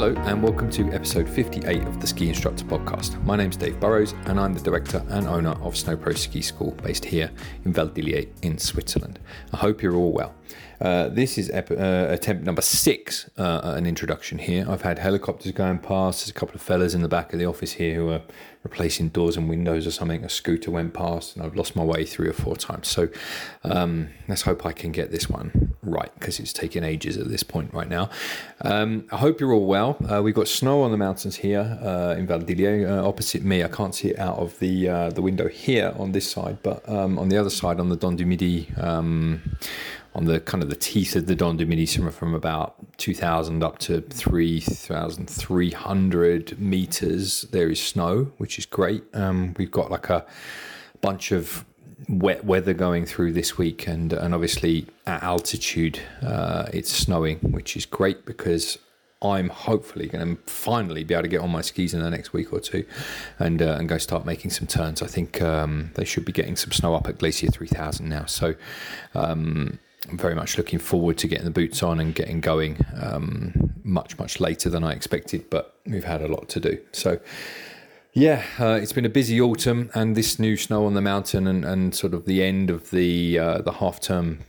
Hello, and welcome to episode 58 of the Ski Instructor Podcast. My name's Dave Burrows, and I'm the director and owner of Snowpro Ski School based here in Val d'Illiez in Switzerland. I hope you're all well. Uh, this is ep- uh, attempt number six, uh, an introduction here. I've had helicopters going past. There's a couple of fellas in the back of the office here who are replacing doors and windows or something. A scooter went past, and I've lost my way three or four times. So um, let's hope I can get this one right because it's taking ages at this point right now. Um, I hope you're all well. Uh, we've got snow on the mountains here uh, in Val uh, opposite me. I can't see it out of the the window here on this side, but um, on the other side, on the Dents du Midi um, on the kind of the teeth of the Dents from, from about 2,000 up to 3,300 meters. There is snow, which is great. Um, we've got like a bunch of wet weather going through this week, and and obviously at altitude, uh, it's snowing, which is great because I'm hopefully going to finally be able to get on my skis in the next week or two, and uh, and go start making some turns. I think um, they should be getting some snow up at Glacier 3000 now. So. Um, I'm very much looking forward to getting the boots on and getting going um, much, much later than I expected, but we've had a lot to do. So, yeah, uh, it's been a busy autumn, and this new snow on the mountain and, and sort of the end of the uh, the half term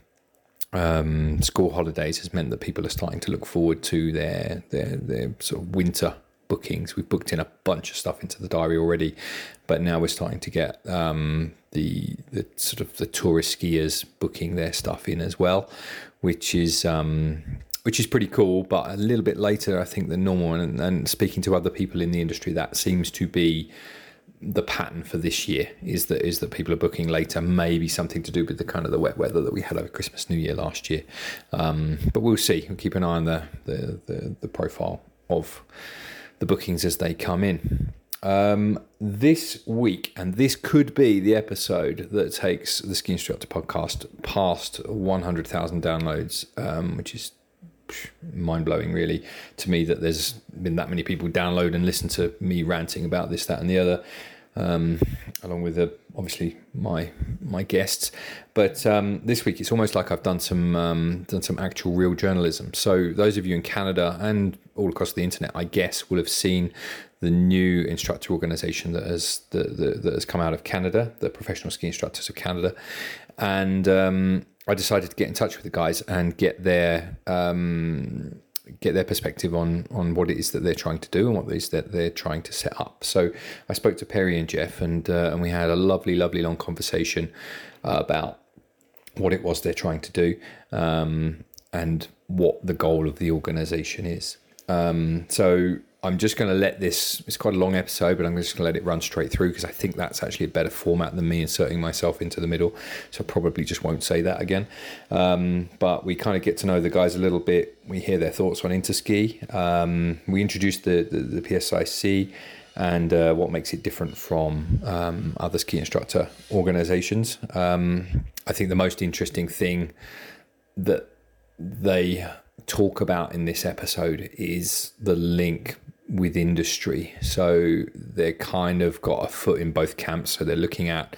um, school holidays has meant that people are starting to look forward to their their their sort of winter bookings. We've booked in a bunch of stuff into the diary already, but now we're starting to get um, the the sort of the tourist skiers booking their stuff in as well, which is um, which is pretty cool. But a little bit later, I think, than normal. And, and speaking to other people in the industry, that seems to be the pattern for this year is that is that people are booking later maybe something to do with the kind of the wet weather that we had over christmas new year last year um, but we'll see we'll keep an eye on the the, the, the profile of the bookings as they come in um, this week, and this could be the episode that takes the Ski Instructor podcast past 100,000 downloads, um, which is mind blowing, really, to me that there's been that many people download and listen to me ranting about this, that, and the other. Um, along with uh, obviously my my guests. But um, this week it's almost like I've done some um, done some actual real journalism. So those of you in Canada and all across the internet, I guess, will have seen the new instructor organisation that has the, that has come out of Canada, the Professional Ski Instructors of Canada, and um, I decided to get in touch with the guys and get their um, get their perspective on on what it is that they're trying to do and what it is that they're trying to set up. So I spoke to Perry and Jeff, and uh, and we had a lovely, lovely long conversation uh, about what it was they're trying to do um, and what the goal of the organisation is. Um, so I'm just going to let this, it's quite a long episode, but I'm just going to let it run straight through because I think that's actually a better format than me inserting myself into the middle. So I probably just won't say that again. Um, but we kind of get to know the guys a little bit. We hear their thoughts on Interski. Um, we introduce the, the, the PSIC and uh, what makes it different from um, other ski instructor organizations. Um, I think the most interesting thing that they talk about in this episode is the link with industry. So they're kind of got a foot in both camps. So they're looking at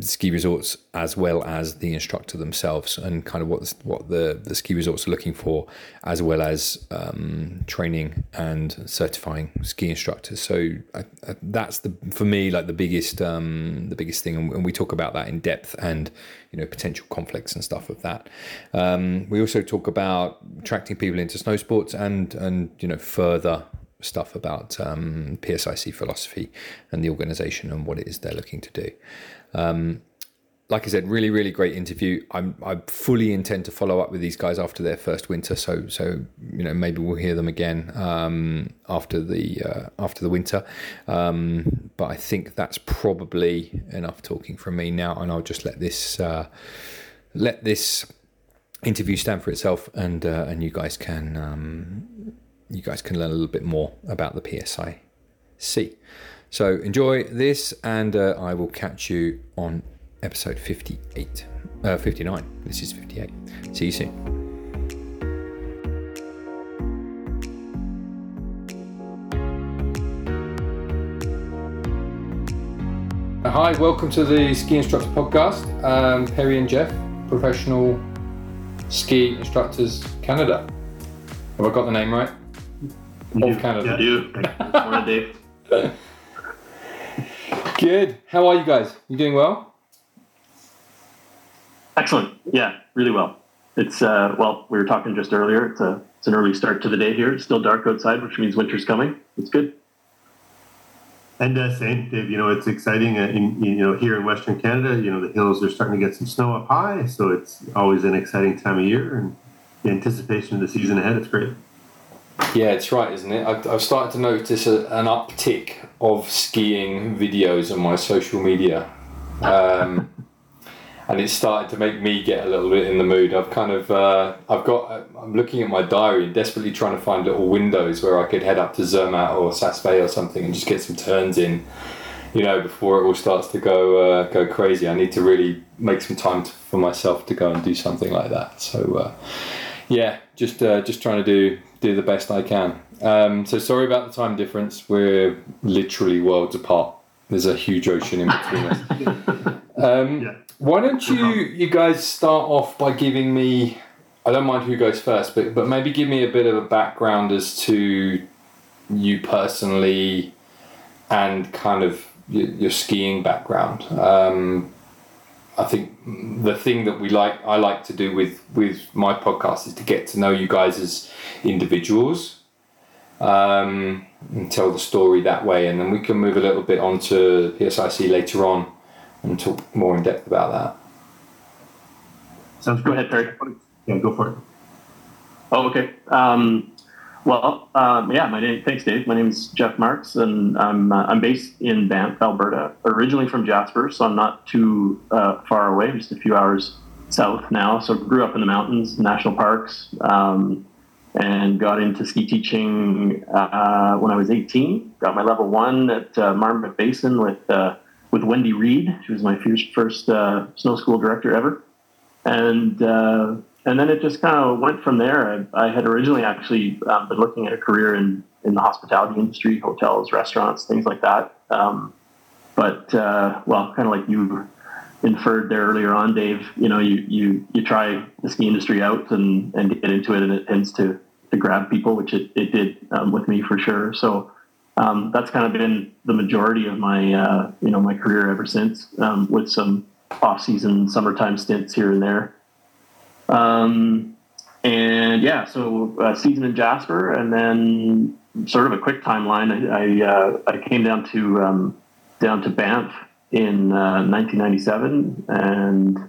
ski resorts as well as the instructor themselves and kind of what the, what the, the ski resorts are looking for as well as um, training and certifying ski instructors. So I, I, that's the for me like the biggest um, the biggest thing. And we talk about that in depth and you know potential conflicts and stuff of that. Um, we also talk about attracting people into snow sports and and you know further stuff about um, PSIC philosophy and the organization and what it is they're looking to do. Um, like I said, really, really great interview. I'm, I fully intend to follow up with these guys after their first winter. So, so you know, maybe we'll hear them again um, after the uh, after the winter. Um, but I think that's probably enough talking from me now, and I'll just let this uh, let this interview stand for itself, and uh, and you guys can um, you guys can learn a little bit more about the PSI PSIC. So enjoy this, and uh, I will catch you on episode 58. Uh, 59. This is 58. See you soon. Hi, welcome to the Ski Instructor Podcast. Um, Perry and Jeff, professional ski instructors Canada. Have I got the name right? of Canada. You do. Morning, Dave. Good. How are you guys? You doing well? Excellent. Yeah, really well. It's uh, well, we were talking just earlier. It's a it's an early start to the day here. It's still dark outside, which means winter's coming. It's good. And uh, same, Dave. You know, it's exciting. Uh, in, you know, here in Western Canada, you know, the hills are starting to get some snow up high, so it's always an exciting time of year, and the anticipation of the season ahead. It's great. Yeah, it's right, isn't it? I've, I've started to notice a, an uptick of skiing videos on my social media. Um, and it's started to make me get a little bit in the mood. I've kind of, uh, I've got, I'm looking at my diary and desperately trying to find little windows where I could head up to Zermatt or Saas-Fee or something and just get some turns in, you know, before it all starts to go uh, go crazy. I need to really make some time to, for myself to go and do something like that. So, uh, yeah, just uh, just trying to do do the best I can. Um, so sorry about the time difference. We're literally worlds apart. There's a huge ocean in between us. Um, yeah. Why don't you you guys start off by giving me? I don't mind who goes first, but but maybe give me a bit of a background as to you personally and kind of your, your skiing background. Um, I think the thing that we like, I like to do with with my podcast is to get to know you guys as individuals, um, and tell the story that way, and then we can move a little bit on to PSIC later on and talk more in depth about that. Sounds good. Go ahead, Perry. Yeah, go for it. Oh, okay. Um, well, um, yeah, my name. Thanks, Dave. My name is Jeff Marks, and I'm uh, I'm based in Banff, Alberta. Originally from Jasper, so I'm not too uh, far away. just a few hours south now. So grew up in the mountains, national parks, um, and got into ski teaching uh, when I was 18. Got my level one at uh, Marmot Basin with uh, with Wendy Reed. She was my first, first uh, snow school director ever, and and then it just kind of went from there. I, I had originally actually um, been looking at a career in in the hospitality industry, hotels, restaurants, things like that. Um, but uh, well, kind of like you inferred there earlier on, Dave. You know, you you you try the ski industry out and and get into it, and it tends to to grab people, which it it did um, with me for sure. So um, that's kind of been the majority of my uh, you know my career ever since, um, with some off-season summertime stints here and there. Um, and yeah, so uh, season in Jasper, and then sort of a quick timeline. I I, uh, I came down to um, down to Banff in 1997 uh, and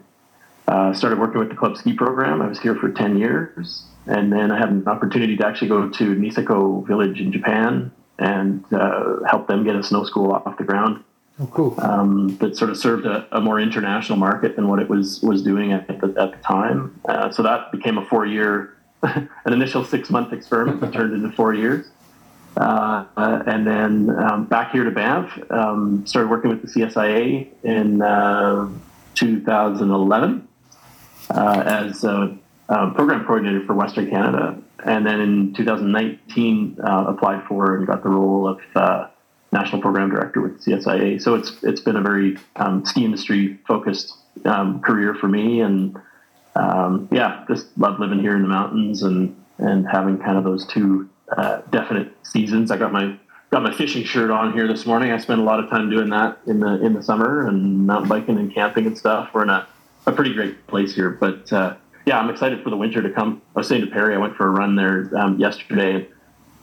uh, started working with the club ski program. I was here for 10 years. And then I had an opportunity to actually go to Niseko village in Japan and uh, help them get a snow school off the ground. Oh, cool. Um, that sort of served a, a, more international market than what it was was doing at the, at the time. Uh, so that became a four year, an initial six month experiment that turned into four years. Uh, and then um, back here to Banff, um, started working with the CSIA in uh, 2011 uh, as a, a program coordinator for Western Canada and then in 2019 uh, applied for and got the role of uh, national program director with CSIA. So it's it's been a very um, ski industry focused um, career for me, and um, yeah, just love living here in the mountains and and having kind of those two uh, definite seasons. I got my got my fishing shirt on here this morning. I spend a lot of time doing that in the in the summer and mountain biking and camping and stuff. We're in a, a pretty great place here, but uh, yeah, I'm excited for the winter to come. I was saying to Perry, I went for a run there um, yesterday.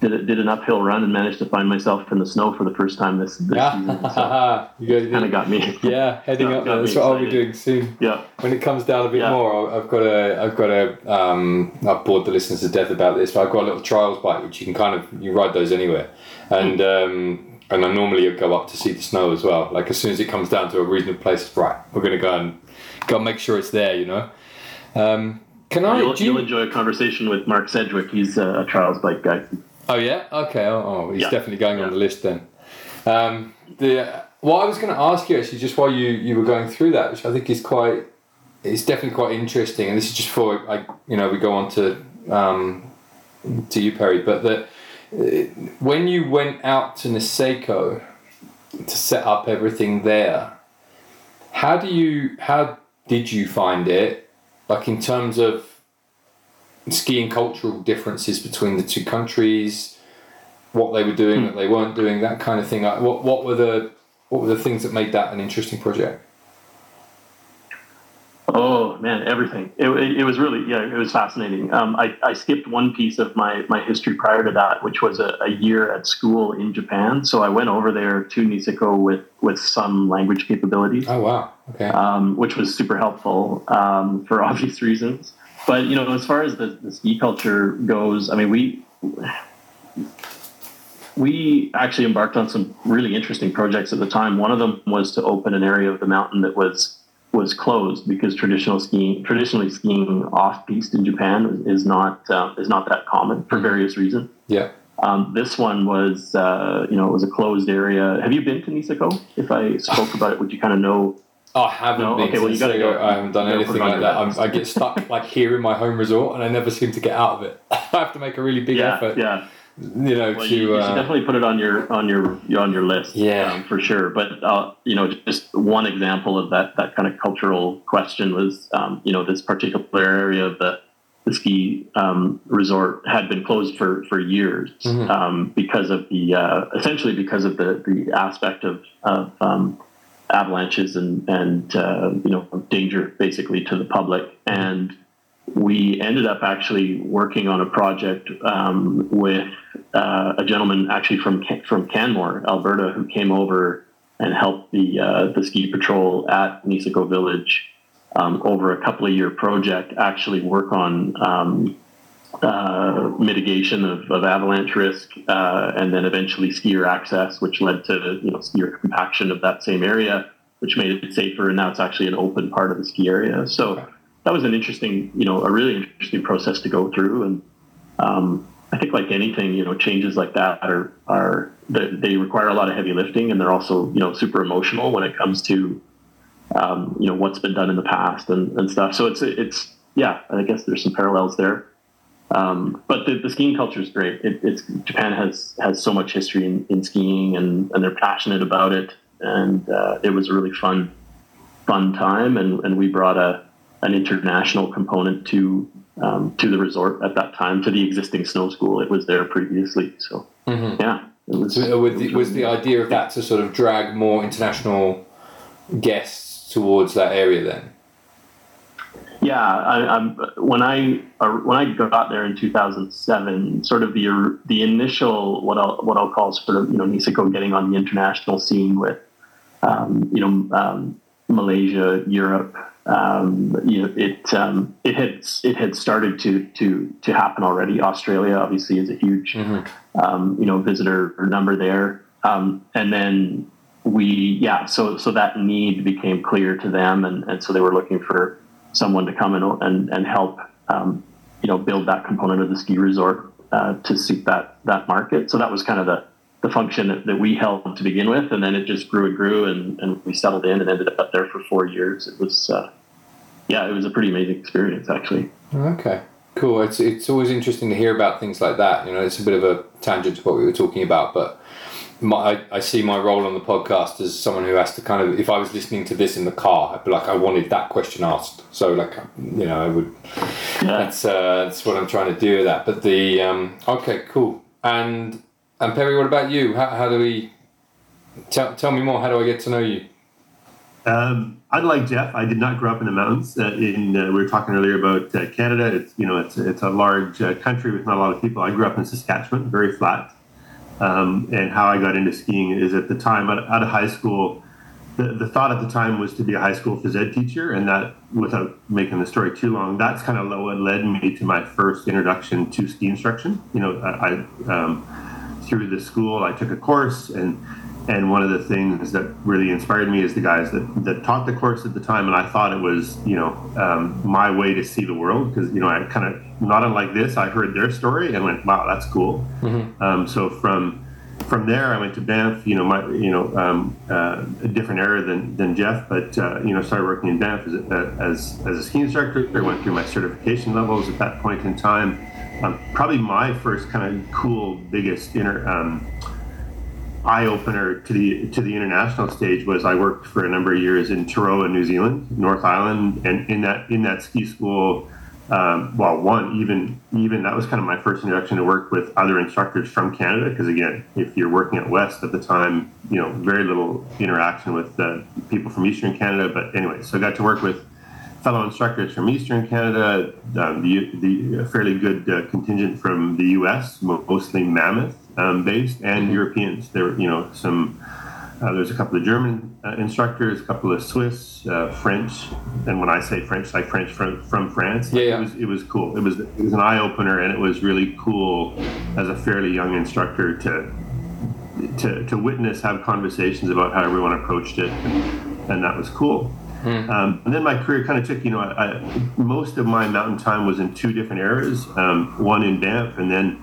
Did, did an uphill run and managed to find myself in the snow for the first time this, this yeah. season. So you kind of got me. Yeah, heading up there. That's what I'll be doing soon. Yeah. When it comes down a bit yeah. more, I've got a, I've got a, um, I've bored the listeners to death about this, but I've got a little trials bike which you can kind of you ride those anywhere, and um, and I normally go up to see the snow as well. Like as soon as it comes down to a reasonable place, right, we're gonna go and go and make sure it's there, you know. Um, can I? You'll, you, will enjoy a conversation with Mark Sedgwick. He's a trials bike guy. Oh yeah. Okay. Oh, oh he's yeah. definitely going yeah. on the list then. Um, the what I was going to ask you actually, just while you you were going through that, which I think is quite, it's definitely quite interesting, and this is just for I, you know, we go on to um, to you, Perry, but that when you went out to Niseko to set up everything there, how do you how did you find it? like in terms of skiing cultural differences between the two countries what they were doing, that they weren't doing, that kind of thing. What what were the what were the things that made that an interesting project? Oh man, everything. It, it, it was really yeah, it was fascinating. Um, I, I skipped one piece of my my history prior to that, which was a, a year at school in Japan. So I went over there to Niseko with with some language capabilities. Oh wow, okay. Um, which was super helpful um, for obvious reasons. But you know, as far as the, the ski culture goes, I mean, we we actually embarked on some really interesting projects at the time. One of them was to open an area of the mountain that was was closed because traditional skiing, traditionally skiing off piste in Japan is not uh, is not that common for various reasons. Yeah. Um, this one was, uh, you know, it was a closed area. Have you been to Niseko? If I spoke about it, would you kind of know? Oh, I haven't No? been Okay, to well, you gotta go. I haven't done anything like that. I'm, get stuck like here in my home resort, and I never seem to get out of it. I have to make a really big Yeah, effort, yeah. you know, Well, to. you, you should uh, definitely put it on your on your on your list. Yeah. um, for sure. But uh, you know, just one example of that that kind of cultural question was, um, you know, this particular area of the the ski um, resort had been closed for for years Mhm. um, because of the uh, essentially because of the the aspect of of um, avalanches and and uh, you know danger basically to the public and we ended up actually working on a project um, with uh, a gentleman actually from from Canmore, Alberta, who came over and helped the uh, the ski patrol at Niseko Village um, over a couple of year project. Actually, work on um, uh, mitigation of, of avalanche risk, uh, and then eventually skier access, which led to you know skier compaction of that same area, which made it safer. And now it's actually an open part of the ski area. So that was an interesting, you know, a really interesting process to go through. And um, I think, like anything, you know, changes like that are are they, require a lot of heavy lifting, and they're also you know super emotional when it comes to um, you know what's been done in the past and, and stuff. So it's it's yeah, I guess there's some parallels there. Um, but the, the skiing culture is great. It, it's Japan has has so much history in, in skiing, and, and they're passionate about it. And uh, it was a really fun fun time, and, and we brought a an international component to um, to the resort at that time to the existing snow school. It was there previously, so Mhm. yeah, it was. So, uh, with the, was was the idea of that to sort of drag more international guests towards that area then? Yeah, I, I'm, when I uh, when I got there in 2007, sort of the the initial what I'll what I'll call sort of you know Niseko getting on the international scene with um, you know um, Malaysia, Europe. Um, you know, it um, it had it had started to to to happen already. Australia obviously is a huge um, you know visitor number there, um, and then we yeah so so that need became clear to them, and and so they were looking for someone to come in and and help um, you know build that component of the ski resort uh, to suit that that market. So that was kind of the the function that, that we held to begin with, and then it just grew and grew, and, and we settled in and ended up there for four years. It was uh, yeah, it was a pretty amazing experience actually. Okay, cool. It's it's always interesting to hear about things like that. You know, it's a bit of a tangent to what we were talking about, but my, I, I see my role on the podcast as someone who has to kind of, if I was listening to this in the car, I'd be like, I wanted that question asked. So like, you know, I would. Yeah. That's uh, that's what I'm trying to do with that. But the um, okay, cool. And and Perry, what about you? How, how do we? Tell tell me more. How do I get to know you? Um, unlike Jeff, I did not grow up in the mountains. Uh, in uh, we were talking earlier about uh, Canada. It's you know it's it's a large uh, country with not a lot of people. I grew up in Saskatchewan, very flat. Um, and how I got into skiing is at the time out, out of high school. The, the thought at the time was to be a high school phys ed teacher, and that, without making the story too long, that's kind of what led me to my first introduction to ski instruction. You know, I, I um, through the school I took a course, and and one of the things that really inspired me is the guys that, that taught the course at the time, and I thought it was you know um, my way to see the world because you know I kind of not unlike this I heard their story and went wow that's cool. Um, so from from there I went to Banff. You know my you know um, uh, a different era than, than Jeff, but uh, you know started working in Banff as a, as, as a ski instructor. I went through my certification levels at that point in time. Um, probably my first kind of cool biggest inner um, eye opener to the to the international stage was I worked for a number of years in Turoa, New Zealand, North Island, and in that in that ski school, um, well, one even even that was kind of my first introduction to work with other instructors from Canada. Because again, if you're working at West at the time, you know very little interaction with people from Eastern Canada. But anyway, so I got to work with fellow instructors from Eastern Canada, um, the, the fairly good uh, contingent from the U.S., mostly Mammoth um, based, and mm-hmm. Europeans. There were you know some uh, there's a couple of German uh, instructors, a couple of Swiss, uh, French, and when I say French, like French from from France. Yeah, yeah. It was it was cool. It was it was an eye opener, and it was really cool as a fairly young instructor to to to witness, have conversations about how everyone approached it, and, and that was cool. Mm. Um, and then my career kind of took, you know, I, most of my mountain time was in two different eras, Um, one in Banff, and then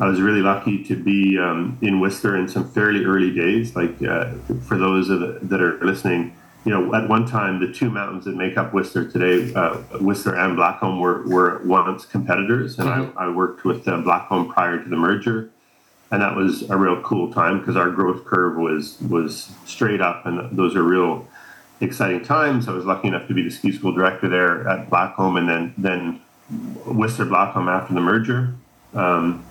I was really lucky to be um, in Whistler in some fairly early days. Like uh, for those the, that are listening, you know, at one time the two mountains that make up Whistler today, uh, Whistler and Blackcomb, were, were once competitors, and mm-hmm. I, I, worked with uh, Blackcomb prior to the merger, and that was a real cool time because our growth curve was was straight up, and those are real exciting times. I was lucky enough to be the ski school director there at Blackcomb, and then then Whistler Blackcomb after the merger. Um,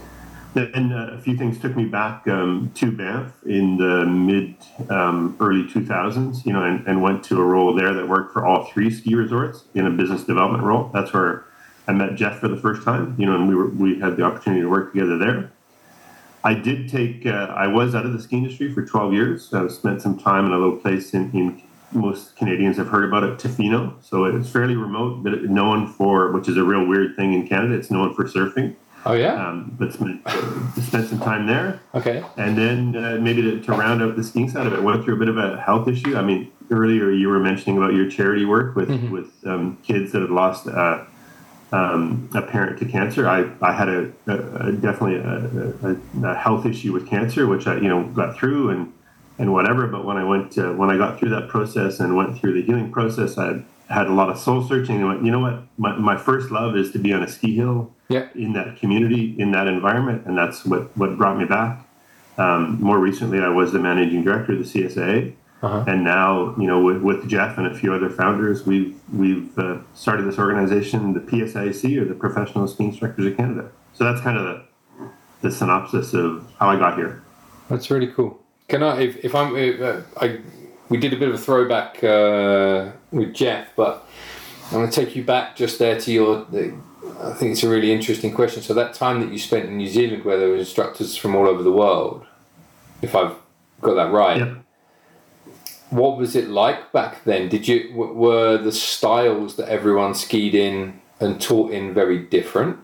and uh, a few things took me back um, to Banff in the mid um, early 2000s, you know, and, and, went to a role there that worked for all three ski resorts in a business development role. That's where I met Jeff for the first time, you know, and we were we had the opportunity to work together there. I did take. Uh, I was out of the ski industry for 12 years. I spent some time in a little place in, in most Canadians have heard about it, Tofino. So it's fairly remote, but known for, which is a real weird thing in Canada. It's known for surfing. Oh yeah. Um, but spent, spent some time there. Okay. And then uh, maybe to, to, round out the skiing side of it, went through a bit of a health issue. I mean, earlier you were mentioning about your charity work with mm-hmm. with um, kids that had lost uh, um, a parent to cancer. I, I had a, a, a definitely a, a, health issue with cancer, which I you know got through and and whatever. But when I went to, when I got through that process and went through the healing process, I had a lot of soul searching and went, you know what, my, my first love is to be on a ski hill yeah. in that community, in that environment. And that's what, what brought me back. Um, more recently, I was the managing director of the CSA. Uh-huh. And now, you know, with, with, Jeff and a few other founders, we've we've uh, started this organization, the PSIC, or the Professional Ski Instructors of Canada. So that's kind of the, the synopsis of how I got here. That's really cool. Can I, if, if I'm, if, uh, I, we did a bit of a throwback uh, with Jeff, but I'm going to take you back just there to your. I think it's a really interesting question. So that time that you spent in New Zealand, where there were instructors from all over the world, if I've got that right. What was it like back then? Did you were the styles that everyone skied in and taught in very different?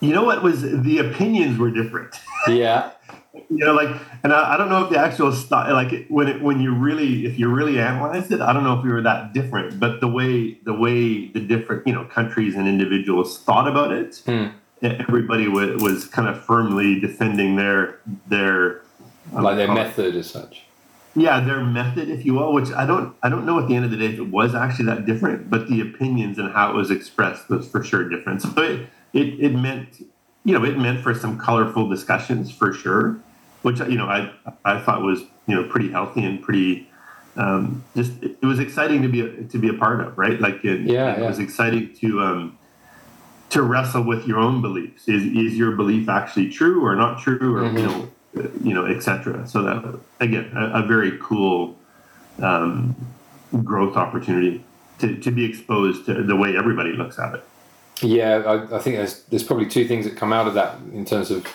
You know what was the opinions were different. Yeah. you know, like, and I, I, don't know if the actual style, like, when it, when you really, if you really analyzed it, I don't know if we were that different, but the way, the way the different, you know, countries and individuals thought about it, mm. everybody was, was kind of firmly defending their, their, like their method as such. Yeah, their method, if you will, which I don't, I don't know at the end of the day if it was actually that different, but the opinions and how it was expressed was for sure different. So it, it, it meant you know, it meant for some colorful discussions for sure, which you know I I thought was you know pretty healthy and pretty um, just it was exciting to be a, to be a part of, right? Like it, yeah, it yeah. was exciting to um, to wrestle with your own beliefs. Is is your belief actually true or not true, or mm-hmm. you know, you know, etc. So that again, a, a very cool um, growth opportunity to to be exposed to the way everybody looks at it. Yeah, I, I, think there's there's probably two things that come out of that in terms of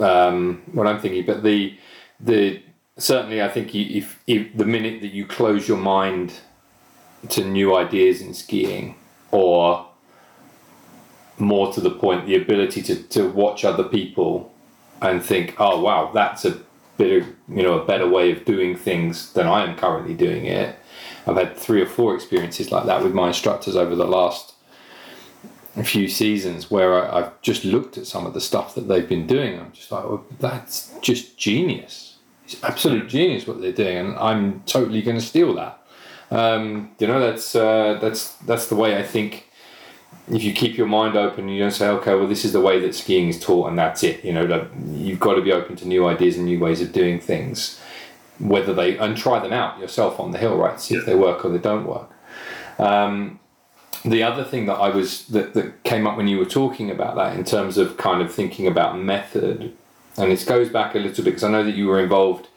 um, what I'm thinking. But the the certainly, I think if, if the minute that you close your mind to new ideas in skiing, or more to the point, the ability to, to watch other people and think, oh wow, that's a bit of you know a better way of doing things than I am currently doing it. I've had three or four experiences like that with my instructors over the last few seasons where I, have just looked at some of the stuff that they've been doing. I'm just like, well, that's just genius. It's absolute genius what they're doing, and I'm totally going to steal that. Um, you know, that's uh, that's that's the way I think. If you keep your mind open, you don't say, okay, well, this is the way that skiing is taught, and that's it. You know, like, you've got to be open to new ideas and new ways of doing things, whether they and try them out yourself on the hill, right? See if they work or they don't work. Um, the other thing that I was that, that came up when you were talking about that in terms of kind of thinking about method, and this goes back a little bit because I know that you were involved.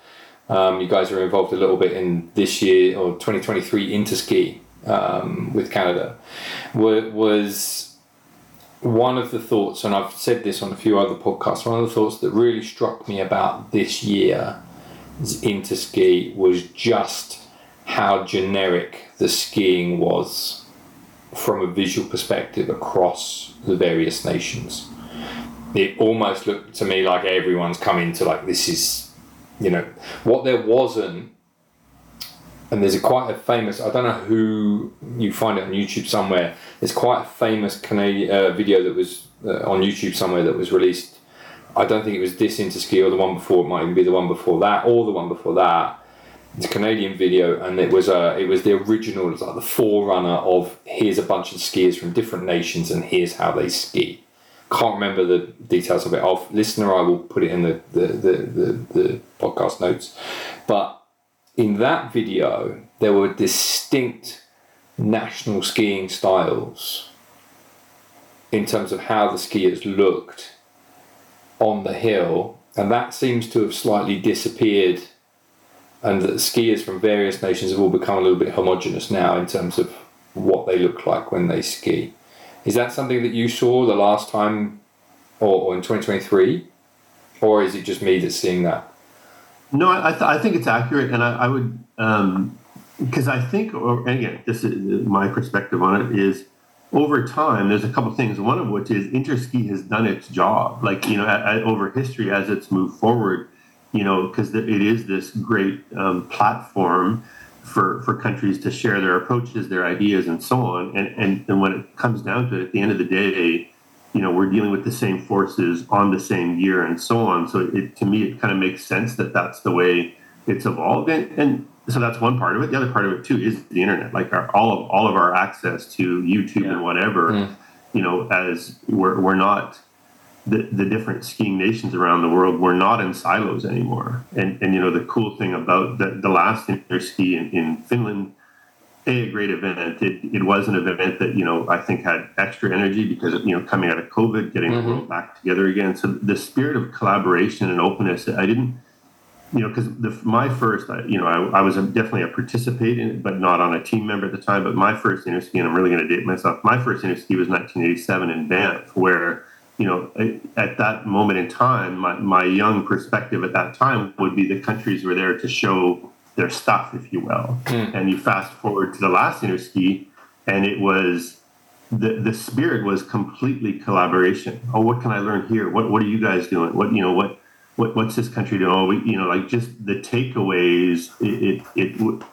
Um, you guys were involved a little bit in this year or 2023 Interski um, with Canada. Was one of the thoughts, and I've said this on a few other podcasts. One of the thoughts that really struck me about this year Interski was just how generic the skiing was from a visual perspective across the various nations. It almost looked to me like everyone's come to like this is, you know, what there wasn't. And there's a quite a famous. I don't know who you find it on YouTube somewhere. There's quite a famous Canadian uh, video that was uh, on YouTube somewhere that was released. I don't think it was this Interski or the one before. It might even be the one before that or the one before that it's a Canadian video, and it was uh, it was the original, it was like the forerunner of here's a bunch of skiers from different nations, and here's how they ski. Can't remember the details of it. I'll, listener, I will put it in the the, the, the, the podcast notes. But in that video, there were distinct national skiing styles in terms of how the skiers looked on the hill, and that seems to have slightly disappeared and that skiers from various nations have all become a little bit homogenous now in terms of what they look like when they ski. Is that something that you saw the last time or, or in 2023? Or is it just me that's seeing that? No, I, th- I think it's accurate. And I, I would, because um, I think, or again, this is my perspective on it is over time, there's a couple things. One of which is Interski has done its job. Like, you know, at, at, over history, as it's moved forward, you know, because it is this great um, platform for, for countries to share their approaches, their ideas, and so on. And, and, and when it comes down to it, at the end of the day, you know, we're dealing with the same forces on the same year and so on. So it, to me, it kind of makes sense that that's the way it's evolved. And, and so that's one part of it. The other part of it too is the internet, like our, all of all of our access to YouTube yeah. and whatever. Mm. You know, as we're we're not the, the different skiing nations around the world were not in silos anymore. And, and you know, the cool thing about the, the last interski in, in Finland, a, a great event. It, it was an event that, you know, I think had extra energy because, of, you know, coming out of COVID, getting mm-hmm. the world back together again. So the spirit of collaboration and openness, I didn't, you know, because my first, you know, I, I was a, definitely a participant in it, but not on a team member at the time. But my first interski, and I'm really going to date myself, my first interski was 1987 in Banff, where you know, at that moment in time, my, my young perspective at that time would be the countries were there to show their stuff, if you will. Mm. And you fast forward to the last interski, and it was the the spirit was completely collaboration. Oh, what can I learn here? What what are you guys doing? What you know what what what's this country doing? Oh, we, you know, like just the takeaways. It it, it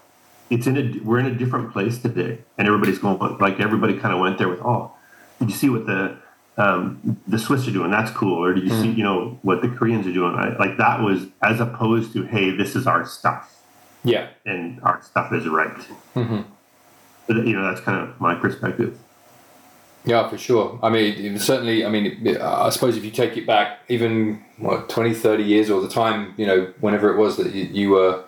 it's in a we're in a different place today, and everybody's going like everybody kind of went there with oh, did you see what the um, the Swiss are doing. That's cool. Or did you mm. see, you know, what the Koreans are doing? I, like that was as opposed to, hey, this is our stuff. Yeah. And our stuff is right. Mm-hmm. But, you know, that's kind of my perspective. Yeah, for sure. I mean, certainly, I mean, I suppose if you take it back even, what, 20, 30 years or the time, you know, whenever it was that you, you were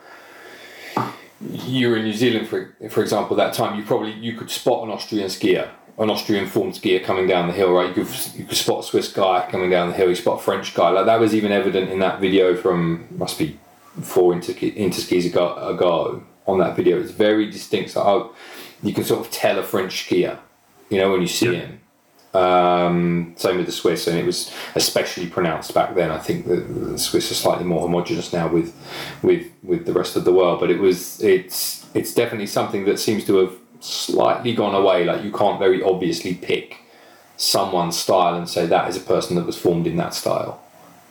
you were in New Zealand, for for example, that time you probably you could spot an Austrian skier an Austrian formed skier coming down the hill, right? You could you could spot a Swiss guy coming down the hill. You spot a French guy. Like that was even evident in that video from must be four inter interskis ago, ago on that video. It's very distinct. So oh, you can sort of tell a French skier, you know, when you see him. Um, same with the Swiss, and it was especially pronounced back then. I think the, the Swiss are slightly more homogenous now with with with the rest of the world, but it was it's it's definitely something that seems to have slightly gone away. Like you can't very obviously pick someone's style and say that is a person that was formed in that style,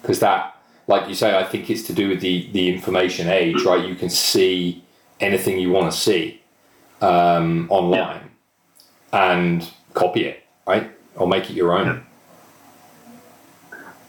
because that, like you say, I think it's to do with the the information age, right? You can see anything you want to see um, online yeah. and copy it, right, or make it your own. Yeah.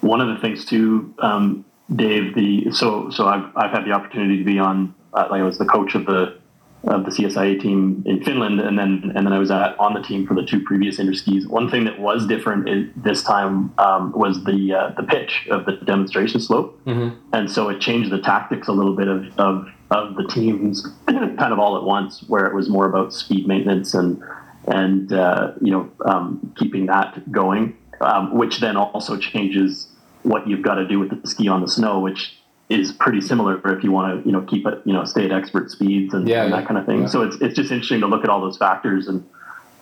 One of the things too, um, Dave. The so so I've I've had the opportunity to be on. Uh, like I was the coach of the of the CSIA team in Finland, and then and then I was at, on the team for the two previous interskis. One thing that was different is, this time um, was the uh, the pitch of the demonstration slope, mm-hmm. and so it changed the tactics a little bit of of, of the teams kind of all at once, where it was more about speed maintenance and and uh, you know um, keeping that going, um, which then also changes what you've got to do with the ski on the snow, which is pretty similar if you want to you know keep it you know stay at expert speeds and, Yeah, and that kind of thing. yeah. So it's it's just interesting to look at all those factors and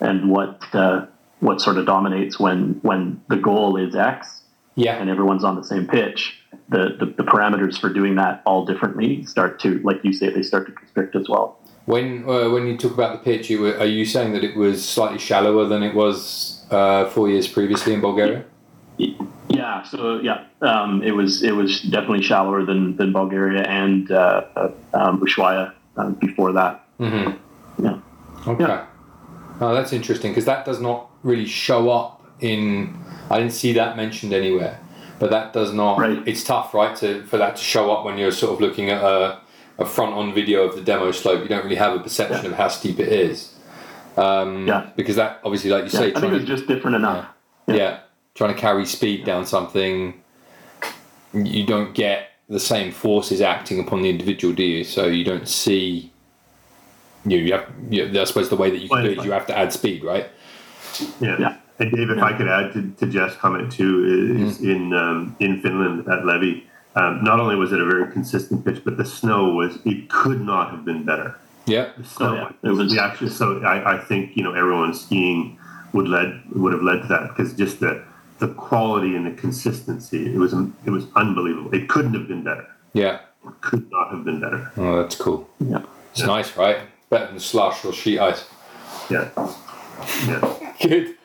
and what uh, what sort of dominates when when the goal is X Yeah. and everyone's on the same pitch. The, the the parameters for doing that all differently start to like you say they start to constrict as well. When uh, when you talk about the pitch, you were, are you saying that it was slightly shallower than it was uh, four years previously in Bulgaria? Yeah, so yeah, um, it was it was definitely shallower than than Bulgaria and uh, uh, um, Ushuaia uh, before that. Mm-hmm. Yeah. Okay. Yeah. Oh, that's interesting because that does not really show up in. I didn't see that mentioned anywhere, but that does not. Right. It's tough, right, to for that to show up when you're sort of looking at a, a front-on video of the demo slope. You don't really have a perception Yeah. of how steep it is. Um, Yeah. Because that obviously, like you Yeah, say, I think trying it to- was just different enough. yeah. Yeah. Trying to carry speed down something, you don't get the same forces acting upon the individual, do you? So you don't see. You, you have. You, I suppose the way that you can do it is you have to add speed, right? Yeah. Yeah. And Dave, if I could add to, to Jeff's comment too, is in um, in Finland at Levi, um, not only was it a very consistent pitch, but the snow was it could not have been better. Yeah. The snow, Oh, yeah. It was- the actual. So I, I think you know everyone skiing would led would have led to that because just the the quality and the consistency it was it was unbelievable. It couldn't have been better. Yeah. It could not have been better. Oh, that's cool. Yeah. It's nice, right? Better than slush or sheet ice. Yeah. Yeah. Good.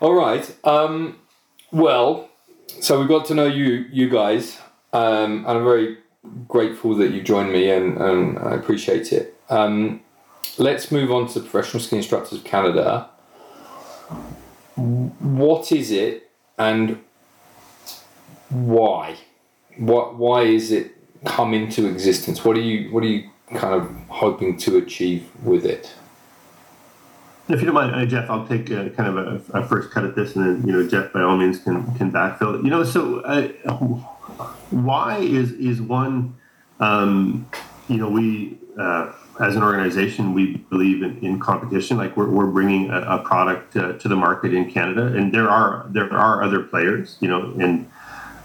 All right. Um, well, so we've got to know you, you guys, um, and I'm very grateful that you joined me, and, and I appreciate it. Um, let's move on to Professional Ski Instructors of Canada. What is it, and why? What? Why is it come into existence? What are you? What are you kind of hoping to achieve with it? If you don't mind, uh, Jeff, I'll take uh, kind of a, a first cut at this, and then you know, Jeff, by all means, can can backfill. You know, so uh, why is is one? Um, you know, we uh, as an organization, we believe in, in competition. Like we're, we're bringing a, a product uh, to the market in Canada, and there are there are other players. You know, and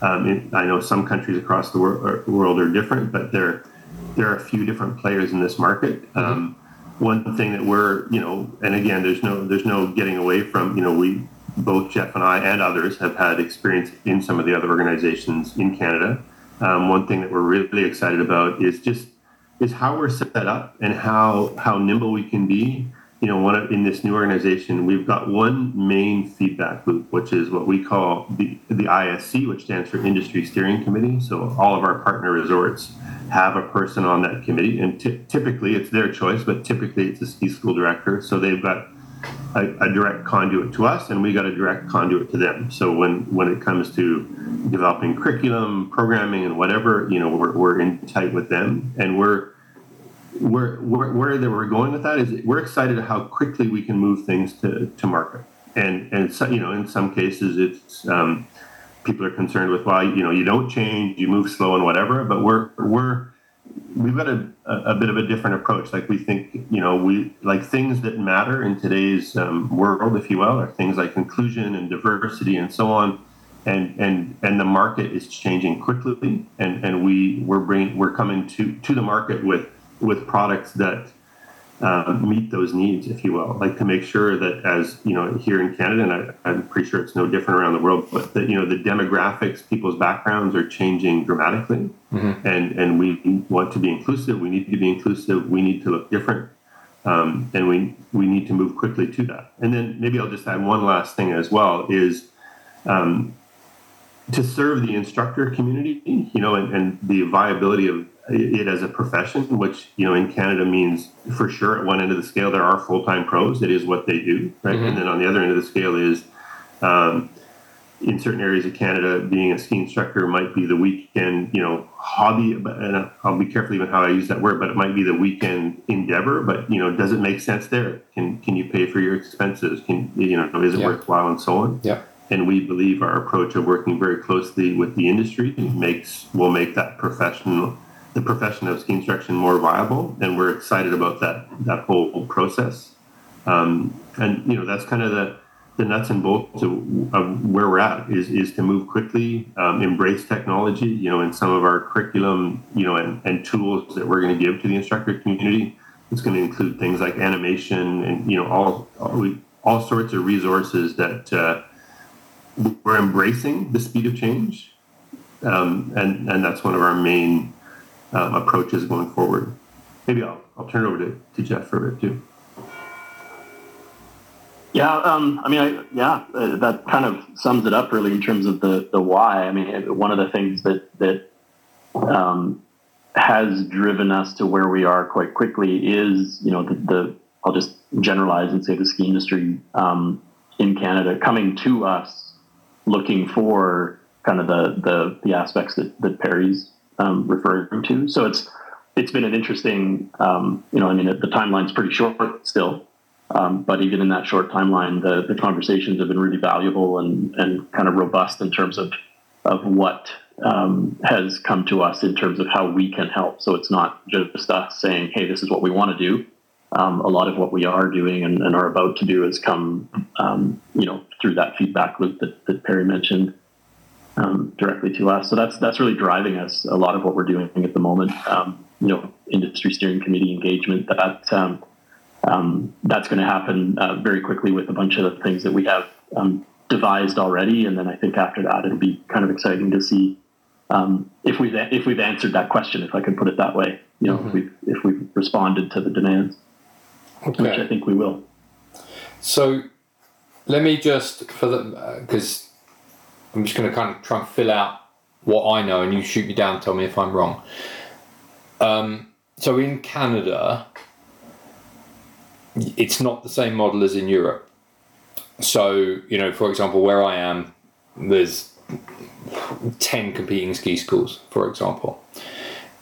um, in, I know some countries across the wor- world are different, but there there are a few different players in this market. Um, one thing that we're, you know, and again, there's no there's no getting away from, you know, we both Jeff and I and others have had experience in some of the other organizations in Canada. Um, one thing that we're really excited about is just is how we're set up and how how nimble we can be. You know, one of, in this new organization, we've got one main feedback loop, which is what we call the the ISC, which stands for Industry Steering Committee. So all of our partner resorts have a person on that committee, and ty- typically it's their choice, but typically it's a ski school director. So they've got a, a direct conduit to us, and we got a direct conduit to them. So when when it comes to developing curriculum, programming, and whatever, you know, we're, we're in tight with them, and we're where where where that we're going with that is we're excited how quickly we can move things to, to market, and and so, you know in some cases it's um, people are concerned with well you know you don't change you move slow and whatever, but we're we're we've got a, a bit of a different approach. Like we think, you know, we like things that matter in today's um, world, if you will, are things like inclusion and diversity and so on. And and and the market is changing quickly, and and we we're bringing we're coming to to the market with with products that uh, meet those needs, if you will, like to make sure that as you know here in Canada, and I, I'm pretty sure it's no different around the world, but that you know the demographics, people's backgrounds are changing dramatically, and and we want to be inclusive. We need to be inclusive. We need to look different, um, and we we need to move quickly to that. And then maybe I'll just add one last thing as well is. Um, to serve the instructor community, you know, and, and the viability of it as a profession, which you know in Canada means for sure at one end of the scale there are full time pros. It is what they do, right? And then on the other end of the scale is um, in certain areas of Canada, being a ski instructor might be the weekend, you know, hobby. But and I'll be careful even how I use that word. But it might be the weekend endeavor. But you know, does it make sense there? Can can you pay for your expenses? Can you know, is it Yeah. worthwhile and so on? Yeah. and we believe our approach of working very closely with the industry makes will make that professional the profession of ski instruction more viable and we're excited about that that whole process Um, and you know that's kind of the the nuts and bolts of, of where we're at is is to move quickly, um, embrace technology. You know, in some of our curriculum, you know, and, and tools that we're going to give to the instructor community. It's going to include things like animation and you know all all, all sorts of resources that uh, we're embracing the speed of change, um, and and that's one of our main um, approaches going forward. Maybe I'll I'll turn it over to, to Jeff for a bit too. Yeah, um, I mean, I, yeah, uh, that kind of sums it up really in terms of the the why. I mean, one of the things that that um, has driven us to where we are quite quickly is, you know, the, the I'll just generalize and say the ski industry um, in Canada coming to us looking for kind of the the, the aspects that that Perry's um, referring to. So it's it's been an interesting, um, you know, I mean, the timeline's pretty short still. Um, but even in that short timeline, the, the conversations have been really valuable and, and kind of robust in terms of, of what um, has come to us in terms of how we can help. So it's not just us saying, hey, this is what we want to do. Um, a lot of what we are doing and, and are about to do has come, um, you know, through that feedback loop that, that Perry mentioned um, directly to us. So that's that's really driving us a lot of what we're doing at the moment. Um, you know, industry steering committee engagement. That um, that's going to happen uh, very quickly with a bunch of the things that we have um, devised already, and then I think after that it'll be kind of exciting to see um, if we've if we've answered that question, if I could put it that way. You know, mm-hmm. if we've if we've responded to the demands, okay. which I think we will. So, let me just for the because uh, I'm just going to kind of try and fill out what I know, and you shoot me down, tell me if I'm wrong. Um, so in Canada, it's not the same model as in Europe. So, you know, for example, where I am, there's 10 competing ski schools, for example.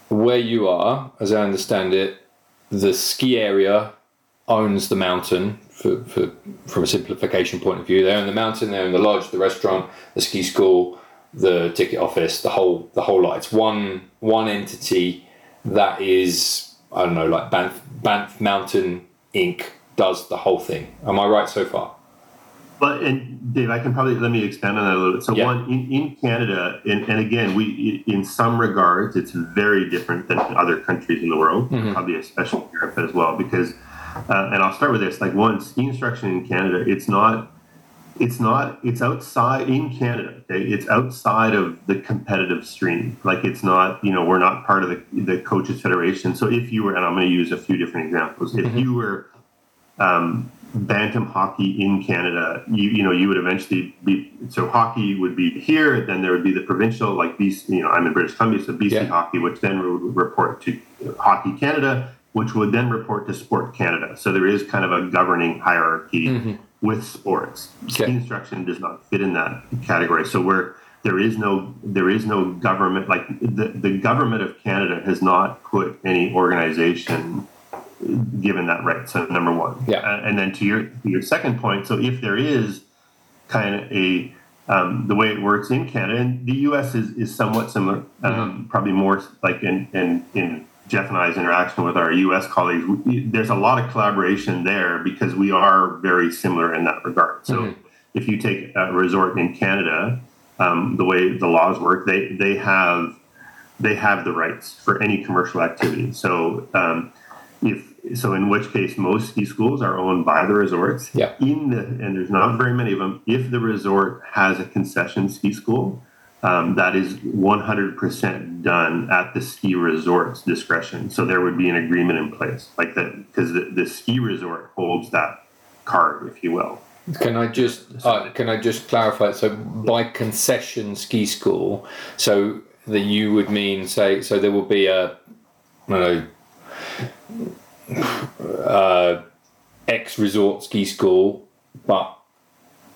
Where you are, as I understand it, the ski area owns the mountain for, for, from a simplification point of view. They own the mountain, they own the lodge, the restaurant, the ski school, the ticket office, the whole the whole lot. It's one one entity that is I don't know, like Banff, Banff Mountain Inc. does the whole thing. Am I right so far? But and Dave, I can probably let me expand on that a little bit. So yeah. one in, in Canada, and, and again, we in some regards it's very different than other countries in the world, mm-hmm. probably especially Europe as well. Because, uh, and I'll start with this: like one, ski instruction in Canada, it's not it's not it's outside in canada okay it's outside of the competitive stream. Like it's not you know we're not part of the, the coaches federation. So if you were and i'm going to use a few different examples. If mm-hmm. you were um, bantam hockey in canada you you know you would eventually be so hockey would be here then there would be the provincial like bc you know i'm in british columbia so bc yeah. hockey which then would report to hockey canada which would then report to sport canada so there is kind of a governing hierarchy mm-hmm with sports. Okay. Ski instruction does not fit in that category. So where there is no there is no government like the, the government of Canada has not put any organization given that right. So number one. Yeah. Uh, and then to your to your second point, so if there is kind of a um, the way it works in Canada and the U.S. is, is somewhat similar, um, mm-hmm. probably more like in in in Jeff and I's interaction with our U.S. colleagues, we, there's a lot of collaboration there because we are very similar in that regard. So, mm-hmm. if you take a resort in Canada, um, the way the laws work, they they have they have the rights for any commercial activity. So, um, if so, in which case most ski schools are owned by the resorts. Yeah. In the and there's not very many of them. If the resort has a concession ski school, um, that is 100% done at the ski resort's discretion. So there would be an agreement in place, like that, because the, the ski resort holds that card, if you will. Can I just uh, can I just clarify? So by concession ski school, so that you would mean say so there will be a I don't know uh, X resort ski school, but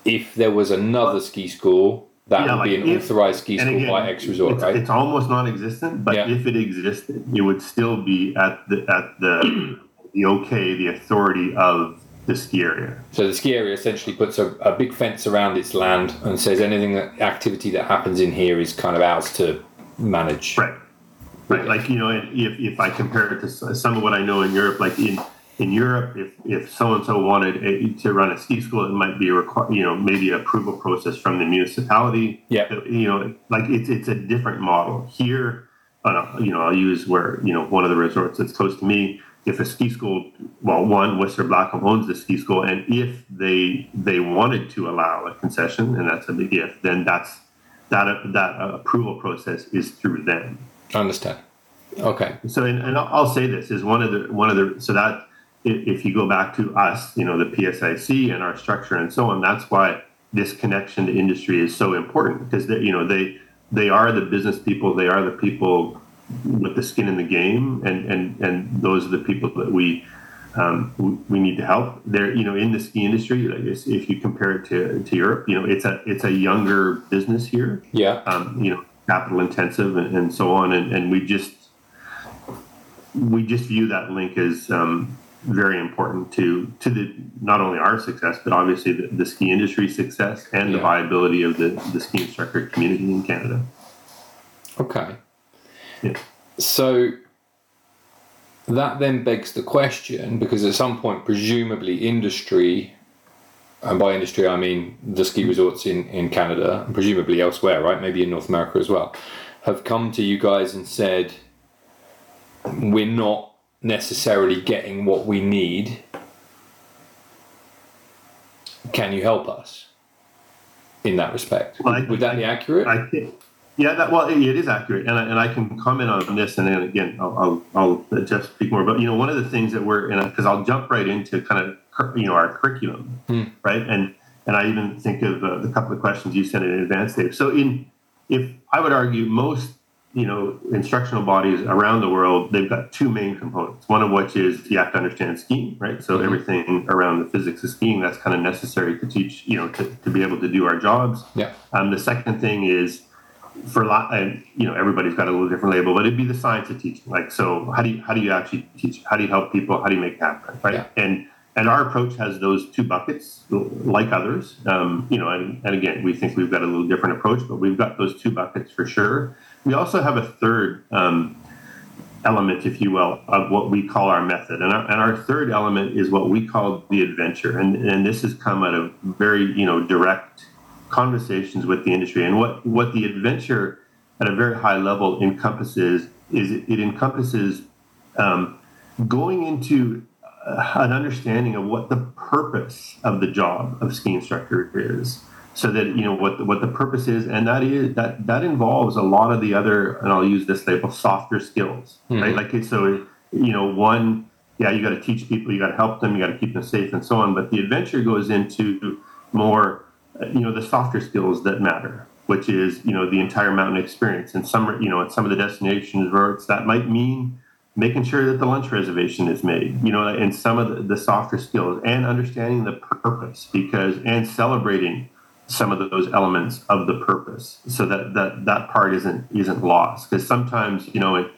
if there was another ski school that yeah, would like be an if, authorized ski school again, by X Resort, it's, right? It's almost non-existent, but yeah. if it existed, it would still be at the at the the okay, the authority of the ski area. So the ski area essentially puts a, a big fence around its land and says anything that activity that happens in here is kind of ours to manage. Right. Right. Like you know, if if I compare it to some of what I know in Europe, like in in Europe, if if so and so wanted a, to run a ski school, it might be a require, you know, maybe approval process from the municipality. Yeah. You know, like it's it's a different model here. Uh, you know, I'll use where you know one of the resorts that's close to me. If a ski school, well, one Whistler Blackcomb owns the ski school, and if they they wanted to allow a concession, and that's a big if, then that's that that approval process is through them. I understand. Okay. So, and, and I'll say this is one of the one of the so that if you go back to us, you know, the PSIC and our structure and so on, that's why this connection to industry is so important because they, you know they they are the business people, they are the people with the skin in the game, and and and those are the people that we um, we, we need to help. They're you know in the ski industry, like if you compare it to, to Europe, you know it's a it's a younger business here. Yeah. Um, you know, capital intensive and, and so on, and, and we just we just view that link as um, very important to to the not only our success, but obviously the, the ski industry success and Yeah. the viability of the, the ski instructor community in Canada. Okay. Yeah. So that then begs the question because at some point, presumably, industry, and by industry I mean the ski mm-hmm. resorts in, in Canada and presumably elsewhere, right? Maybe in North America as well, have come to you guys and said, we're not necessarily getting what we need. Can you help us in that respect? Well, I- Would that be accurate? I think, yeah, that well, it it is accurate, and I, and I can comment on this, and then again, I'll, I'll, I'll Jeff speak more. But you know, one of the things that we're, in, because I'll jump right into kind of you know our curriculum, right? And and I even think of uh, the couple of questions you sent in advance, Dave. So in if I would argue most you know instructional bodies around the world, they've got two main components. One of which is you have to understand skiing, right? So everything around the physics of skiing that's kind of necessary to teach, you know, to, to be able to do our jobs. yeah. Um, the second thing is for a lot, and you know everybody's got a little different label, but it'd be the science of teaching. Like, so how do you how do you actually teach? How do you help people? How do you make it happen? Right? Yeah. And and our approach has those two buckets, like others. Um, you know, and, and again, we think we've got a little different approach, but we've got those two buckets for sure. We also have a third um, element, if you will, of what we call our method. And our, and our third element is what we call the adventure. And, and this has come out of very, you know, direct conversations with the industry. And what, what the adventure at a very high level encompasses is it, it encompasses um, going into uh, an understanding of what the purpose of the job of ski instructor is so that you know what the, what the purpose is and that is that that involves a lot of the other and I'll use this label softer skills hmm. right? Like so you know one yeah you got to teach people you got to help them you got to keep them safe and so on but the adventure goes into more you know the softer skills that matter which is you know the entire mountain experience. And some you know at some of the destinations resorts that might mean making sure that the lunch reservation is made you know and some of the, the softer skills and understanding the purpose because and celebrating some of those elements of the purpose so that that that part isn't isn't lost. Because sometimes you know and,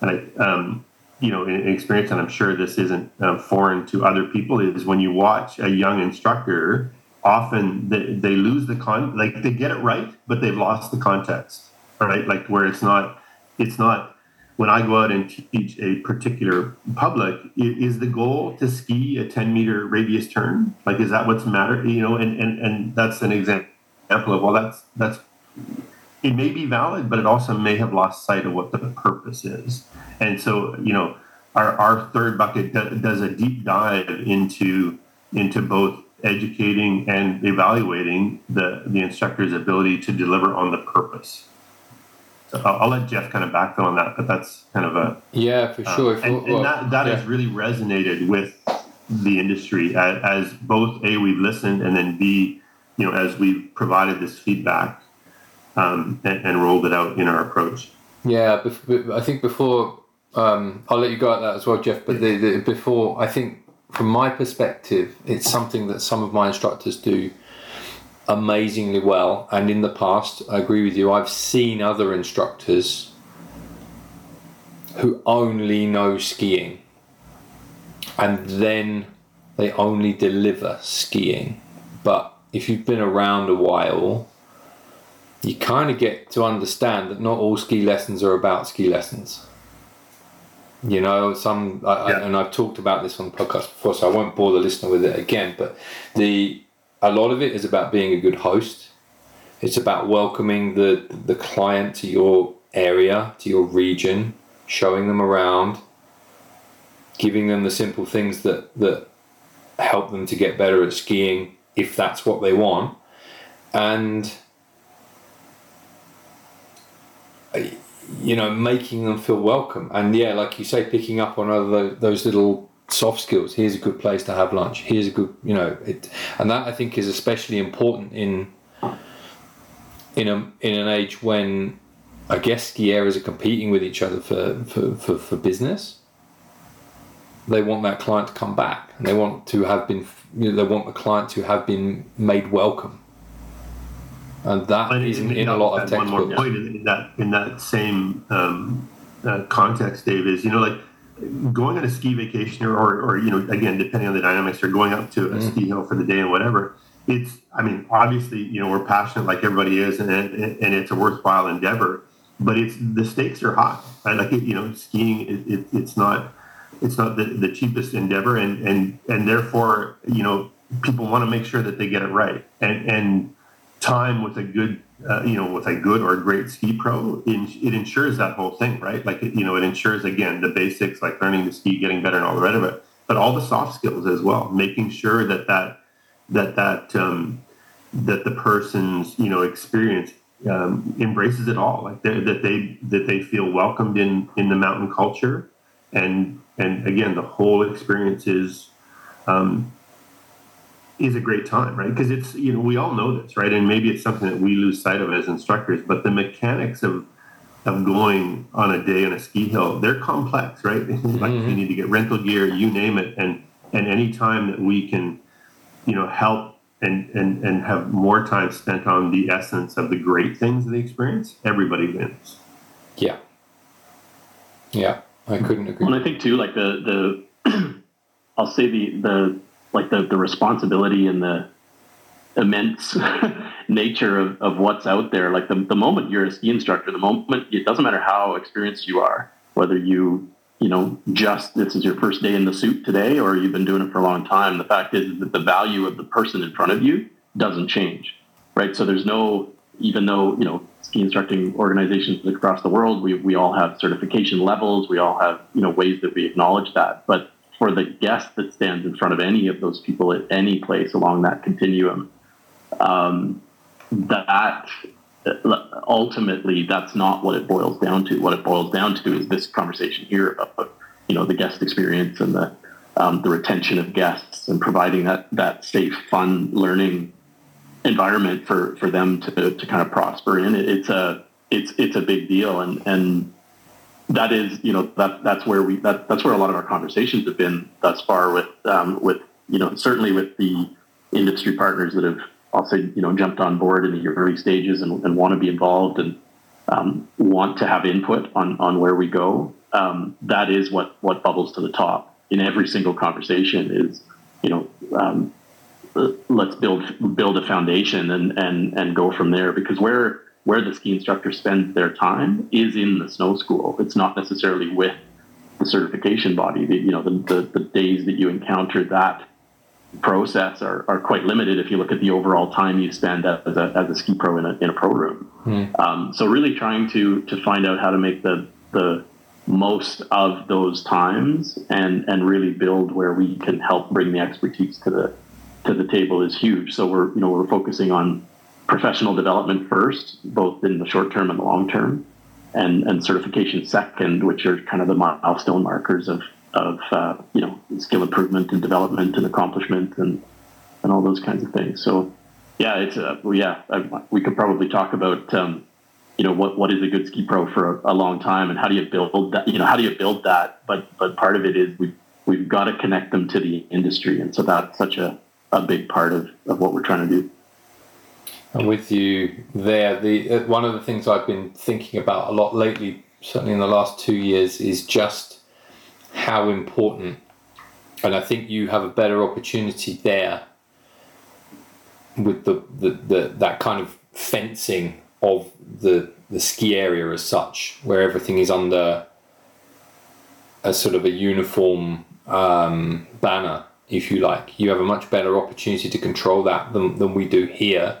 and I, um, you know in experience and i'm sure this isn't uh, foreign to other people is when you watch a young instructor often they, they lose the con like they get it right but they've lost the context right? Like where it's not it's not when I go out and teach a particular public, is the goal to ski a 10 meter radius turn? Like, is that what's matter? You know, and, and, and that's an example of, well, that's, that's, it may be valid, but it also may have lost sight of what the purpose is. And so, you know, our, our third bucket do, does a deep dive into, into both educating and evaluating the, the instructor's ability to deliver on the purpose. I'll, I'll let Jeff kind of backfill on that, but that's kind of a Yeah, for sure. Uh, and, and that, that yeah. has really resonated with the industry as, as both a we've listened and then b you know as we've provided this feedback um, and, and rolled it out in our approach. Yeah, I think before um, I'll let you go at that as well, Jeff. But the, the, before, I think from my perspective, it's something that some of my instructors do amazingly well. And in the past, I agree with you. I've seen other instructors who only know skiing, and then they only deliver skiing. But if you've been around a while, you kind of get to understand that not all ski lessons are about ski lessons. You know, some, I, I, and I've talked about this on the podcast before, so I won't bore the listener with it again. But the a lot of it is about being a good host. It's about welcoming the the client to your area, to your region, showing them around, giving them the simple things that that help them to get better at skiing if that's what they want, and you know making them feel welcome. And yeah, like you say, picking up on other those little soft skills. Here's a good place to have lunch. Here's a good, you know, it, and that I think is especially important in in a in an age when I guess ski areas are competing with each other for, for, for, for business. They want that client to come back, and they want to have been. You know, they want the client to have been made welcome, and that And isn't and in a lot of One more point in that in that same um, uh, context, Dave is you know like going on a ski vacation or, or, or you know again depending on the dynamics or going up to a Mm. ski hill for the day and whatever. It's I mean obviously you know we're passionate like everybody is and and, and it's a worthwhile endeavor, but it's the stakes are high. Right? Like it, you know skiing it, it, it's not it's not the, the cheapest endeavor and and and therefore you know people want to make sure that they get it right and and time with a good uh, you know with a good or great ski pro in, it ensures that whole thing right? Like it, you know it ensures again the basics like learning to ski getting better and all the rest of it but all the soft skills as well making sure that that that that um, that the person's you know experience um, embraces it all. Like that that they that they feel welcomed in in the mountain culture and and again the whole experience is um, is a great time right? Because it's you know we all know this right? And maybe it's something that we lose sight of as instructors but the mechanics of of going on a day on a ski hill they're complex right? Like you mm-hmm. need to get rental gear you name it. And and any time that we can you know help and and and have more time spent on the essence of the great things of the experience everybody wins. Yeah, yeah, I couldn't agree. Well, and I think too, like the the, I'll say the the like the the responsibility and the immense nature of, of what's out there. Like the the moment you're a ski instructor, the moment it doesn't matter how experienced you are, whether you you know just this is your first day in the suit today or you've been doing it for a long time. The fact is that the value of the person in front of you doesn't change, right? So there's no even though you know ski instructing organizations across the world, we, we all have certification levels, we all have you know ways that we acknowledge that. But for the guest that stands in front of any of those people at any place along that continuum, um, that ultimately that's not what it boils down to. What it boils down to is this conversation here about you know the guest experience and the um, the retention of guests and providing that that safe, fun learning environment for for them to to kind of prosper in. It, it's a it's it's a big deal, and and that is you know that that's where we that that's where a lot of our conversations have been thus far with um, with you know certainly with the industry partners that have also you know jumped on board in the early stages and, and want to be involved and um, want to have input on on where we go. Um, that is what what bubbles to the top in every single conversation is you know um, let's build build a foundation and and and go from there because where where the ski instructor spends their time is in the snow school. It's not necessarily with the certification body. The, you know the, the, the days that you encounter that process are, are quite limited if you look at the overall time you spend as a, as a ski pro in a, in a pro room. Um, so really trying to to find out how to make the the most of those times and and really build where we can help bring the expertise to the to the table is huge. So we're you know we're focusing on professional development first, both in the short term and the long term, and and certification second, which are kind of the milestone markers of of uh, you know skill improvement and development and accomplishment and and all those kinds of things. So yeah, it's a yeah I, we could probably talk about. Um, you know what what is a good ski pro for a, a, long time and how do you build that you know how do you build that but but part of it is we we've got to connect them to the industry and so that's such a, a big part of, of what we're trying to do with you there. The uh, one of the things I've been thinking about a lot lately, certainly in the last two years, is just how important, and I think you have a better opportunity there with the, the, the that kind of fencing of the the ski area as such, where everything is under a sort of a uniform um, banner, if you like. You have a much better opportunity to control that than, than we do here.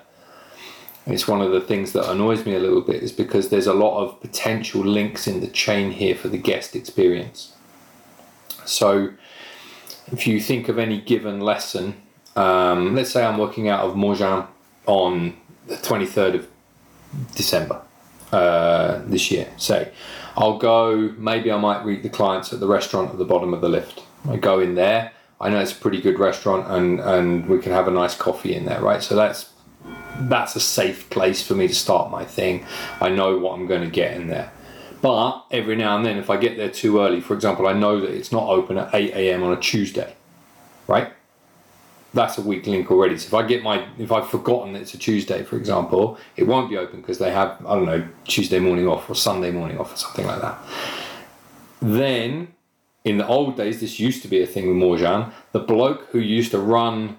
It's one of the things that annoys me a little bit is because there's a lot of potential links in the chain here for the guest experience. So, if you think of any given lesson, um, let's say I'm working out of Morgins on the 23rd of December uh, this year, say, I'll go, maybe I might meet the clients at the restaurant at the bottom of the lift. I go in there, I know it's a pretty good restaurant and, and we can have a nice coffee in there, right? So that's that's a safe place for me to start my thing. I know what I'm going to get in there. But every now and then, if I get there too early, for example, I know that it's not open at 8 a.m. on a Tuesday, right? That's a weak link already. So if I get my, if I've forgotten that it's a Tuesday, for example, it won't be open because they have, I don't know, Tuesday morning off or Sunday morning off or something like that. Then, in the old days, this used to be a thing with Morgins. The bloke who used to run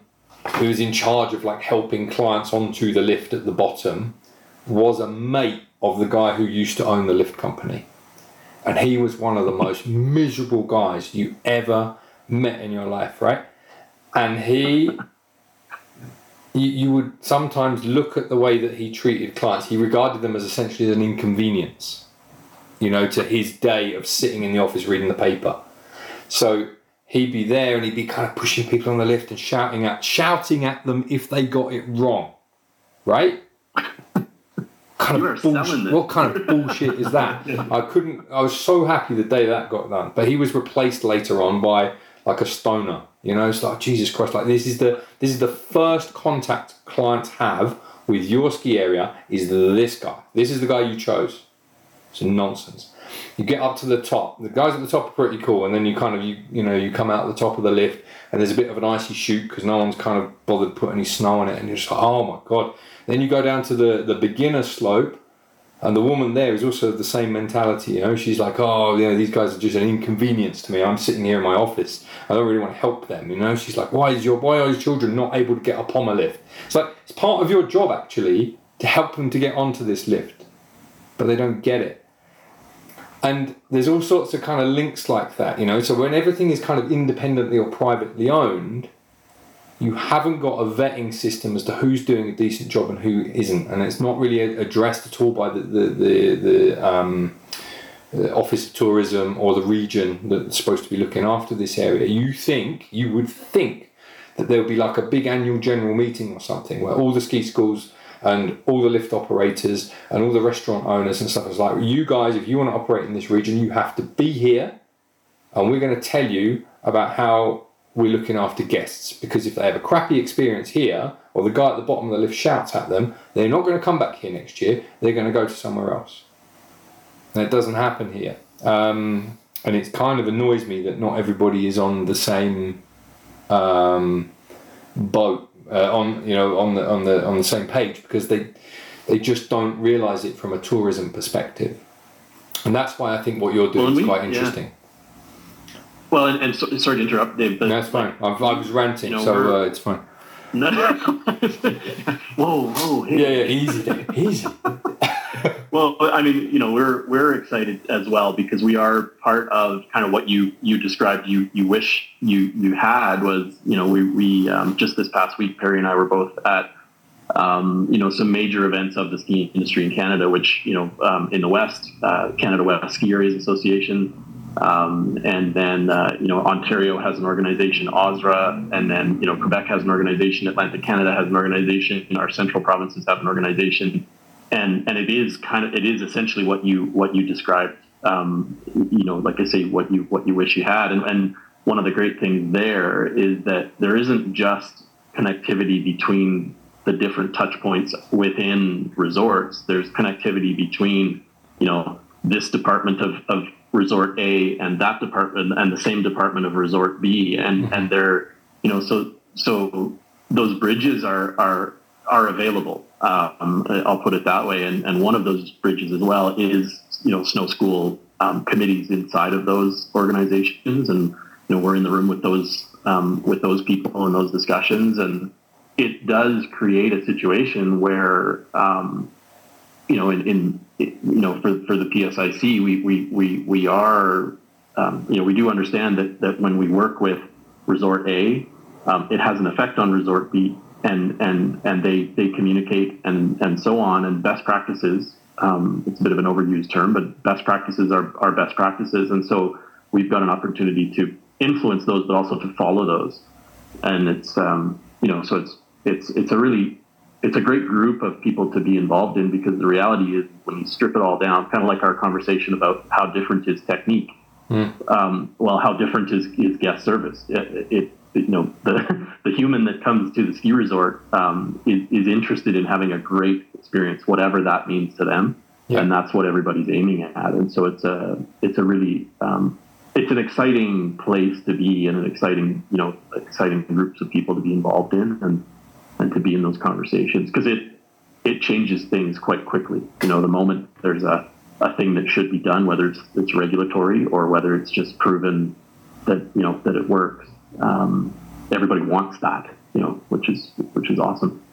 who was in charge of like helping clients onto the lift at the bottom was a mate of the guy who used to own the lift company. And he was one of the most miserable guys you ever met in your life right? And he you, you would sometimes look at the way that he treated clients. He regarded them as essentially an inconvenience you know to his day of sitting in the office reading the paper. So he'd be there and he'd be kind of pushing people on the lift and shouting at shouting at them if they got it wrong, right? kind of bullshit. What kind of bullshit is that? I couldn't. I was so happy the day that got done, but he was replaced later on by like a stoner. You know, it's like Jesus Christ. Like this is the this is the first contact clients have with your ski area is this guy. This is the guy you chose. It's nonsense. You get up to the top. The guys at the top are pretty cool, and then you kind of you you know you come out the top of the lift, and there's a bit of an icy chute because no one's kind of bothered to put any snow on it, and you're just like, oh my god. Then you go down to the the beginner slope, and the woman there is also the same mentality. You know, she's like, oh, you know, these guys are just an inconvenience to me. I'm sitting here in my office. I don't really want to help them. You know, she's like, why is your why are your children not able to get up on a lift? It's like it's part of your job actually to help them to get onto this lift, but they don't get it. And there's all sorts of kind of links like that, you know. So when everything is kind of independently or privately owned, you haven't got a vetting system as to who's doing a decent job and who isn't, and it's not really addressed at all by the the the, the, um, the Office of Tourism or the region that's supposed to be looking after this area. You think you would think that there would be like a big annual general meeting or something where all the ski schools and all the lift operators and all the restaurant owners and stuff. Is like you guys if you want to operate in this region you have to be here and we're going to tell you about how we're looking after guests. Because if they have a crappy experience here or the guy at the bottom of the lift shouts at them they're not going to come back here next year they're going to go to somewhere else. And it doesn't happen here. Um, and it kind of annoys me that not everybody is on the same um, boat uh, on you know on the on the on the same page because they they just don't realize it from a tourism perspective and that's why I think what you're doing Well, is quite yeah. interesting Well, and, and so, sorry to interrupt, Dave. But no, it's fine I've, I was ranting You know, so uh, it's fine No, whoa, whoa, hey. yeah yeah easy Dave, easy Well, I mean, you know, we're we're excited as well because we are part of kind of what you you described. You you wish you you had was you know we we um, just this past week Perry and I were both at um, you know some major events of the ski industry in Canada, which you know um, in the West, uh, Canada West Ski Areas Association, um, and then uh, you know Ontario has an organization, OSRA, and then you know Quebec has an organization, Atlantic Canada has an organization, and our central provinces have an organization and and it is kind of it is essentially what you what you described um, you know like i say what you what you wish you had. And, and one of the great things there is that there isn't just connectivity between the different touch points within resorts. There's connectivity between you know this department of, of resort a and that department and the same department of resort b. And and they're you know so so those bridges are are are available. Um, I'll put it that way. And, and one of those bridges as well is, you know, snow school um, committees inside of those organizations. And, you know, we're in the room with those, um, with those people and those discussions. And it does create a situation where, um, you know, in, in, you know, for, for the PSIC, we, we, we, we are um, you know, we do understand that, that when we work with Resort A, um, it has an effect on Resort B, and and and they they communicate and and so on. And best practices, um, it's a bit of an overused term, but best practices are are best practices, and so we've got an opportunity to influence those, but also to follow those. And it's um, you know, so it's it's it's a really it's a great group of people to be involved in because the reality is when you strip it all down, kind of like our conversation about how different is technique. Mm. Um, well, how different is, is guest service? It, it, you know, the, the human that comes to the ski resort um, is, is interested in having a great experience, whatever that means to them. Yeah. And that's what everybody's aiming at. And so it's a, it's a really, um, it's an exciting place to be and an exciting, you know, exciting groups of people to be involved in and, and to be in those conversations because it, it changes things quite quickly. You know, the moment there's a, a thing that should be done, whether it's, it's regulatory or whether it's just proven that, you know, that it works um, everybody wants that, you know, which is which is awesome.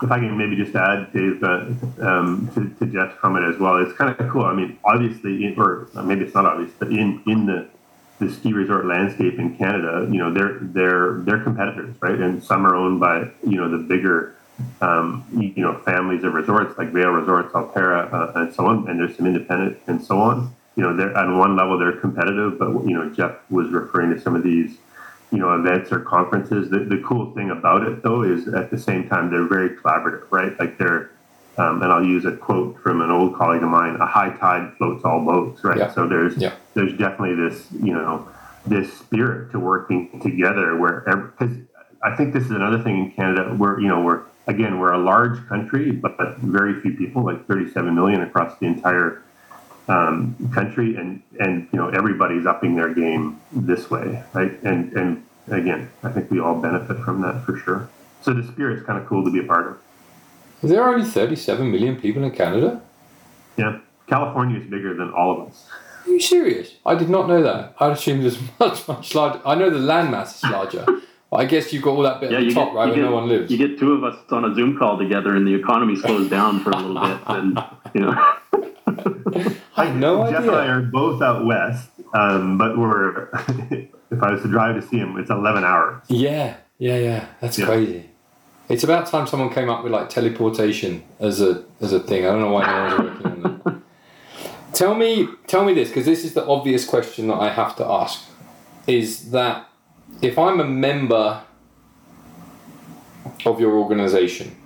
If I can maybe just add, Dave, uh, um, to, to Jeff's comment as well, it's kind of cool. I mean, obviously, or maybe it's not obvious, but in in the the ski resort landscape in Canada, you know, they're they're they're competitors, right? And some are owned by you know the bigger um, you know families of resorts like Vail Resorts, Alterra, uh, and so on. And there's some independent and so on. You know, they're on one level they're competitive, but you know Jeff was referring to some of these you know events or conferences. The, the cool thing about it though is at the same time they're very collaborative, right? Like they're um, and I'll use a quote from an old colleague of mine: "A high tide floats all boats." Right. Yeah. So there's yeah. there's definitely this you know this spirit to working together where because I think this is another thing in Canada where you know we're again we're a large country but very few people like 37 million across the entire um, country, and and you know everybody's upping their game this way, right? And and again, I think we all benefit from that for sure. So the spirit's kind of cool to be a part of. There are only 37 million people in Canada. Yeah, California is bigger than all of us. Are you serious? I did not know that. I assumed it's much much larger. I know the landmass is larger. I guess you've got all that bit yeah, at the top, get, right, where get, no one lives. You get two of us on a Zoom call together, and the economy slows down for a little bit, and you know. I have no Jeff idea. and I are both out west, um, but we're if I was to drive to see him, it's eleven hours. Yeah, yeah, yeah. That's yeah. crazy. It's about time someone came up with like teleportation as a as a thing. I don't know why no one's working on that. Tell me, tell me this because this is the obvious question that I have to ask: is that if I'm a member of your organization,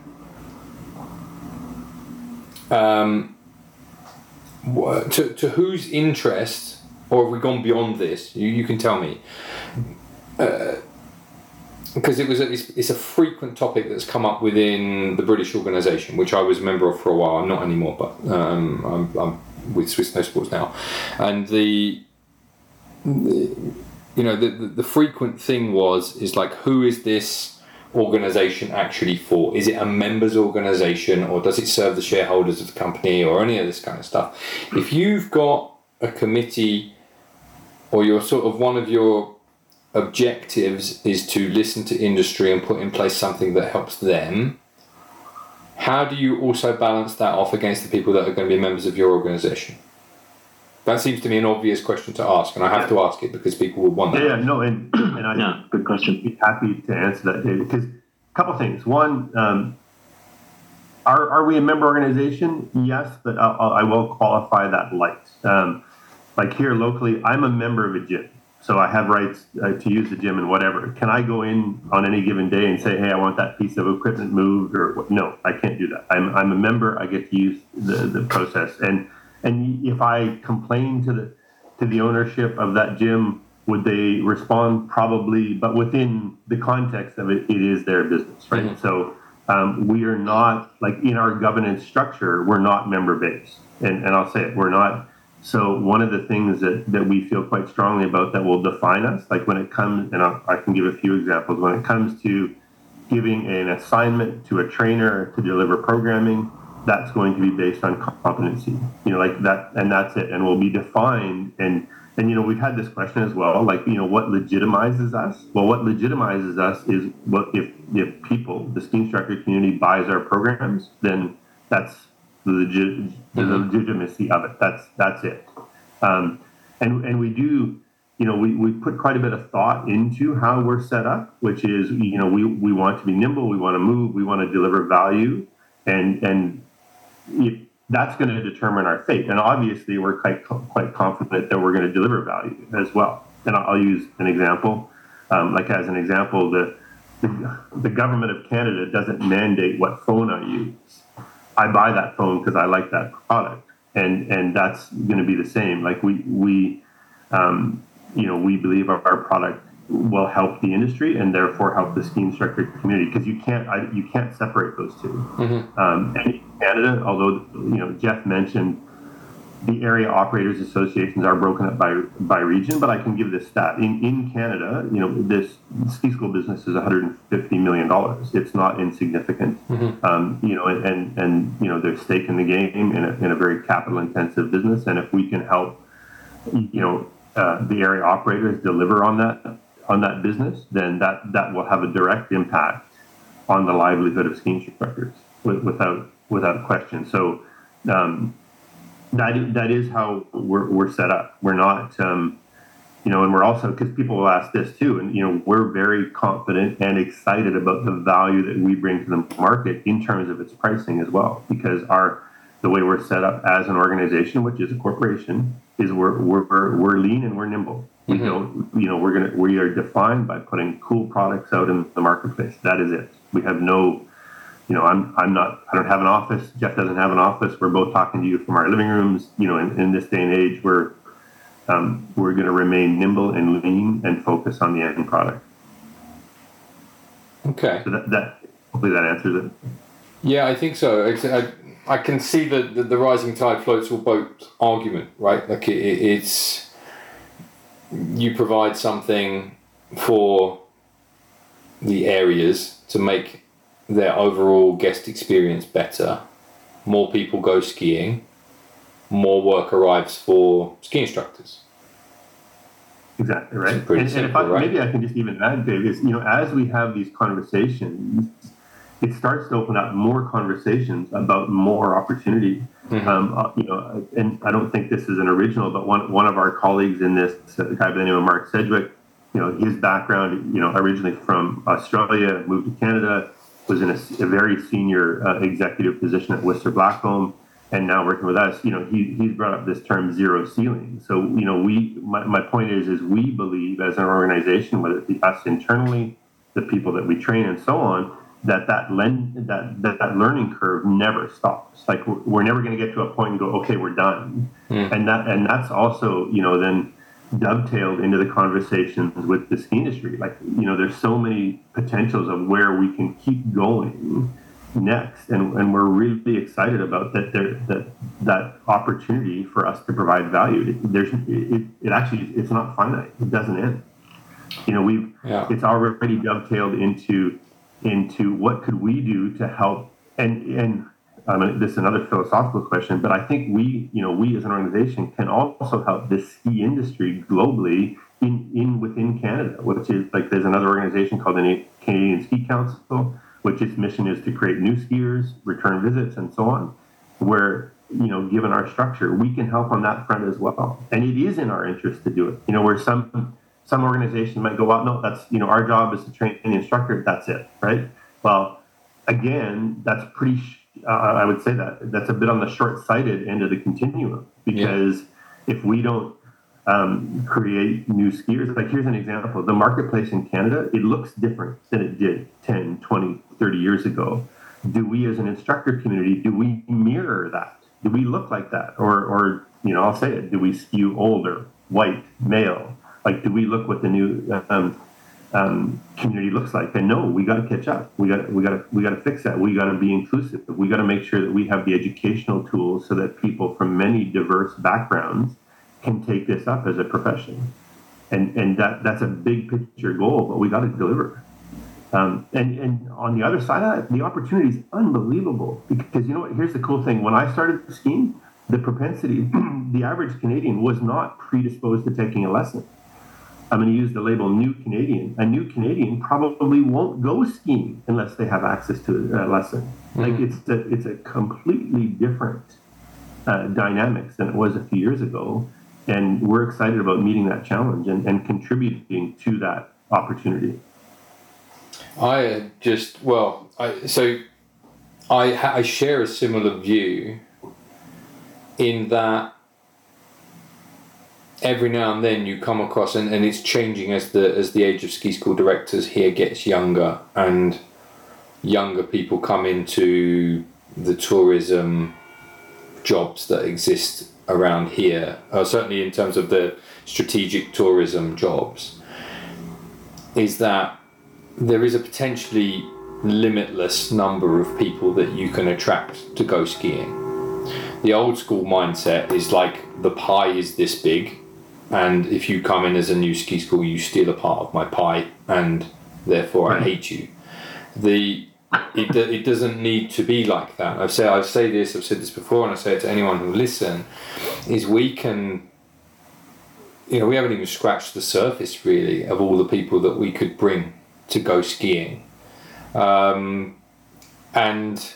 um, to, to whose interest, or have we gone beyond this? You, you can tell me. Uh, because it was a, it's, it's, a frequent topic that's come up within the British organisation, which I was a member of for a while. Not anymore, but um, I'm, I'm, with Swiss Snow Sports now, and the, the you know the, the, the frequent thing was is like who is this organization actually for? Is it a members organization or does it serve the shareholders of the company or any of this kind of stuff? If you've got a committee or you're sort of one of your objectives is to listen to industry and put in place something that helps them, how do you also balance that off against the people that are going to be members of your organization? That seems to me an obvious question to ask, and I have yeah. to ask it because people would want that. Yeah, yeah no, and, and I yeah, good question. Be happy to answer that, David. Because a couple things. One, um, are are we a member organization? Yes, but I'll, I will qualify that light. Um, like here locally, I'm a member of a gym, so I have rights uh, to use the gym and whatever. Can I go in on any given day and say, "Hey, I want that piece of equipment moved"? Or no, I can't do that. I'm I'm a member. I get to use the the process and and if I complain to the to the ownership of that gym, would they respond? Probably, but within the context of it, it is their business, right? Mm-hmm. So um, we are not like in our governance structure, we're not member based, and and I'll say it, we're not. So one of the things that, that we feel quite strongly about that will define us, like when it comes, and I'll, I can give a few examples, when it comes to giving an assignment to a trainer to deliver programming, that's going to be based on competency you know like that and that's it and will be defined and and you know we've had this question as well like you know what legitimizes us well what legitimizes us is what if if people the steam instructor community buys our programs then that's the, legit, the mm-hmm. legitimacy of it that's that's it um, and and we do you know, we, we put quite a bit of thought into how we're set up, which is, you know, we, we want to be nimble, we want to move, we want to deliver value, and and that's going to determine our fate. And obviously, we're quite quite confident that we're going to deliver value as well. And I'll use an example, um, like as an example, the, the the government of Canada doesn't mandate what phone I use. I buy that phone because I like that product, and and that's going to be the same. Like we we um, you know, we believe our, our product will help the industry and therefore help the ski instructor community because you can't I, you can't separate those 2 mm-hmm. um, and in Canada, although you know Jeff mentioned the area operators associations are broken up by by region, but I can give this stat in in Canada. You know, this ski school business is 150 million dollars. It's not insignificant. Mm-hmm. Um, you know, and and you know, there's stake in the game in a, in a very capital intensive business, and if we can help, you know uh, the area operators deliver on that that business, then that that will have a direct impact on the livelihood of ski instructors without without question. So um, that that is how we're, we're set up. We're not, um, you know, and we're also because people will ask this too, and you know, we're very confident and excited about the value that we bring to the market in terms of its pricing as well, because our the way we're set up as an organization, which is a corporation, is we're we're we're lean and we're nimble. We mm-hmm. don't, you know, we're gonna we are defined by putting cool products out in the marketplace. That is it. We have no, you know, I'm I'm not I don't have an office. Jeff doesn't have an office. We're both talking to you from our living rooms. You know, in, in this day and age, we're um, we're going to remain nimble and lean and focus on the end product. Okay. So that, that hopefully that answers it. Yeah, I think so. I, I can see the, the, the, rising tide floats all boats argument, right? Like it, it's you provide something for the areas to make their overall guest experience better. More people go skiing, more work arrives for ski instructors. Exactly right. And, simple, and, if I, right? maybe I can just even add, Dave, is you know as we have these conversations it starts to open up more conversations about more opportunity. Mm-hmm. Um, uh, you know, and I don't think this is an original, but one one of our colleagues in this, a guy by the name of Mark Sedgwick, you know, his background, you know, originally from Australia, moved to Canada, was in a, a very senior uh, executive position at Whistler Blackcomb, and now working with us. You know, he he's brought up this term zero ceiling. So you know, we my, my point is is we believe as an organization, whether it be us internally, the people that we train, and so on that that, len- that, that that learning curve never stops. Like we're, we're never going to get to a point and go, okay, we're done. Mm. And that and that's also you know then dovetailed into the conversations with the ski industry. Like you know, there's so many potentials of where we can keep going next, and, and we're really excited about that. There that that opportunity for us to provide value. It, there's it, it actually it's not finite. It doesn't end. You know, we've yeah. it's already dovetailed into into what could we do to help and and um, this is another philosophical question, but I think we, you know, we as an organization can also help the ski industry globally in, in within Canada, which is like there's another organization called the Canadian Ski Council, which its mission is to create new skiers, return visits, and so on. Where you know, given our structure, we can help on that front as well, and it is in our interest to do it. You know, where some some organizations might go, well, no, that's, you know, our job is to train the instructor. That's it, right? Well, again, that's pretty, uh, I would say that that's a bit on the short sighted end of the continuum because yeah. if we don't um, create new skiers, like here's an example the marketplace in Canada, it looks different than it did 10, 20, 30 years ago. Do we as an instructor community, do we mirror that? Do we look like that? Or, or you know, I'll say it, do we skew older, white, male? Like, do we look what the new um, um, community looks like? And no, we got to catch up. We got we got to we got to fix that. We got to be inclusive. We got to make sure that we have the educational tools so that people from many diverse backgrounds can take this up as a profession. And and that that's a big picture goal, but we got to deliver. Um, and and on the other side of that, the opportunity is unbelievable because you know what? Here's the cool thing: when I started skiing, the propensity, the average Canadian was not predisposed to taking a lesson. I'm going to use the label new Canadian. A new Canadian probably won't go skiing unless they have access to a lesson. Mm-hmm. Like it's a, it's a completely different uh, dynamics than it was a few years ago. and we're excited about meeting that challenge and, and contributing to that opportunity. I just well, I so I I share a similar view in that every now and then you come across and, and it's changing as the as the age of ski school directors here gets younger and younger people come into the tourism jobs that exist around here uh, certainly in terms of the strategic tourism jobs is that there is a potentially limitless number of people that you can attract to go skiing. The old school mindset is like the pie is this big and if you come in as a new ski school, you steal a part of my pie, and therefore I hate you. The it, it doesn't need to be like that. I've said I say this, I've said this before, and I say it to anyone who listen, is we can. You know, we haven't even scratched the surface really of all the people that we could bring to go skiing, um, and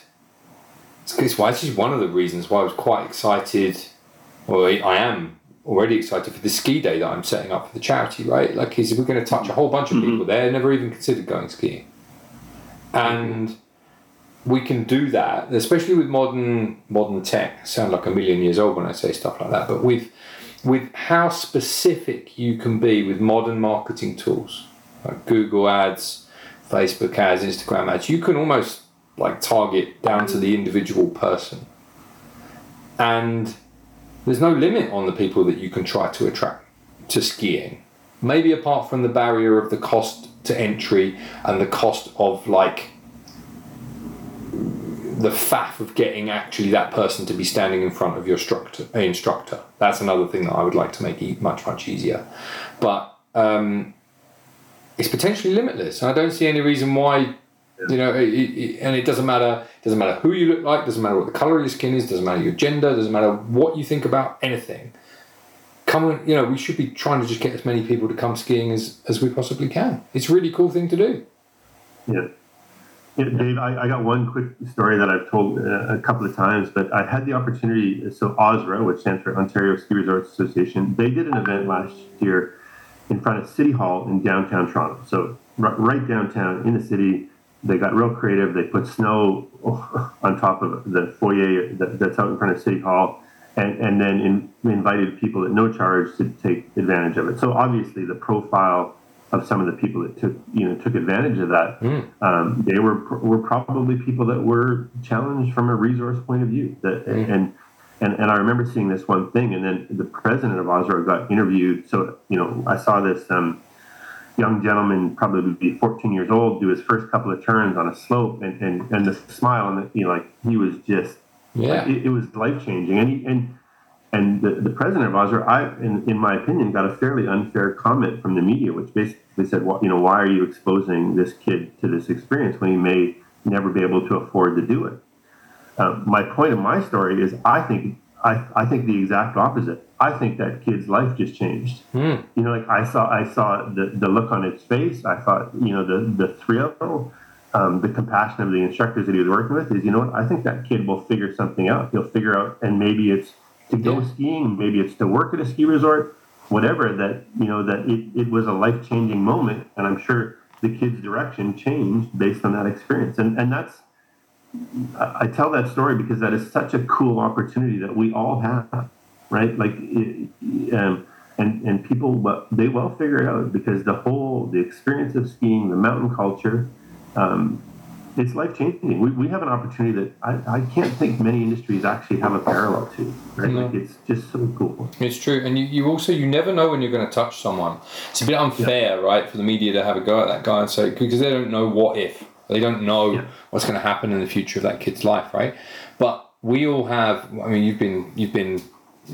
it's why this is one of the reasons why I was quite excited. Well, I am already excited for the ski day that I'm setting up for the charity, right? Like, is we're going to touch a whole bunch of mm-hmm. people there, never even considered going skiing. And we can do that, especially with modern modern tech. I sound like a million years old when I say stuff like that, but with with how specific you can be with modern marketing tools, like Google Ads, Facebook ads, Instagram ads, you can almost like target down to the individual person. And there's no limit on the people that you can try to attract to skiing. Maybe apart from the barrier of the cost to entry and the cost of like the faff of getting actually that person to be standing in front of your instructor. instructor. That's another thing that I would like to make much much easier. But um, it's potentially limitless. I don't see any reason why you know, it, it, and it doesn't matter. Doesn't matter who you look like. Doesn't matter what the color of your skin is. Doesn't matter your gender. Doesn't matter what you think about anything. Come on, you know, we should be trying to just get as many people to come skiing as as we possibly can. It's a really cool thing to do. Yeah. Yeah, Dave, I, I, got one quick story that I've told uh, a couple of times, but I had the opportunity. So, OSRA, which stands for Ontario Ski Resorts Association, they did an event last year in front of City Hall in downtown Toronto. So, right downtown in the city, they got real creative. They put snow on top of the foyer that's out in front of City Hall, and, and then in, invited people at no charge to take advantage of it. So obviously, the profile of some of the people that took you know took advantage of that, mm. um, they were were probably people that were challenged from a resource point of view. That mm. and and and I remember seeing this one thing, and then the president of OSRA got interviewed. So you know, I saw this. Um, young gentleman, probably would be 14 years old, do his first couple of turns on a slope, and and, and the smile, and you know, like he was just, yeah, like, it, it, was life changing, and he, and and the, the president of OSRA, I, in, in my opinion, got a fairly unfair comment from the media, which basically said, well, you know, why are you exposing this kid to this experience when he may never be able to afford to do it? Uh, my point of my story is, I think I, I think the exact opposite. I think that kid's life just changed. Mm. You know, like I saw I saw the, the look on his face. I thought, you know, the the thrill, um, the compassion of the instructors that he was working with is, you know what? I think that kid will figure something out. He'll figure out, and maybe it's to go yeah. skiing, maybe it's to work at a ski resort, whatever. That you know that it, it was a life changing moment, and I'm sure the kid's direction changed based on that experience. And and that's I tell that story because that is such a cool opportunity that we all have, right? Like, um, and and people they well figure it out because the whole the experience of skiing, the mountain culture, um, it's life changing. We, we have an opportunity that I, I can't think many industries actually have a parallel to. Right? No. Like it's just so cool. It's true, and you, you also you never know when you're going to touch someone. It's a bit unfair, yeah. right, for the media to have a go at that guy and say because they don't know what if they don't know yeah. what's going to happen in the future of that kid's life, right? But we all have. I mean, you've been you've been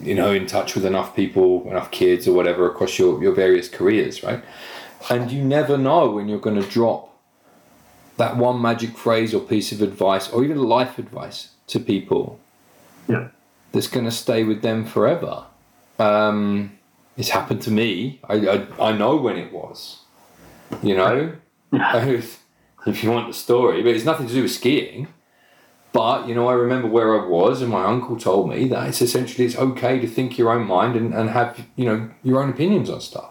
you know in touch with enough people, enough kids or whatever across your your various careers, right? And you never know when you're going to drop that one magic phrase or piece of advice or even life advice to people. Yeah. That's going to stay with them forever. Um, it's happened to me. I, I, I know when it was. You know, if you want the story, but it's nothing to do with skiing. But you know, I remember where I was, and my uncle told me that it's essentially it's okay to think your own mind and, and have you know your own opinions on stuff.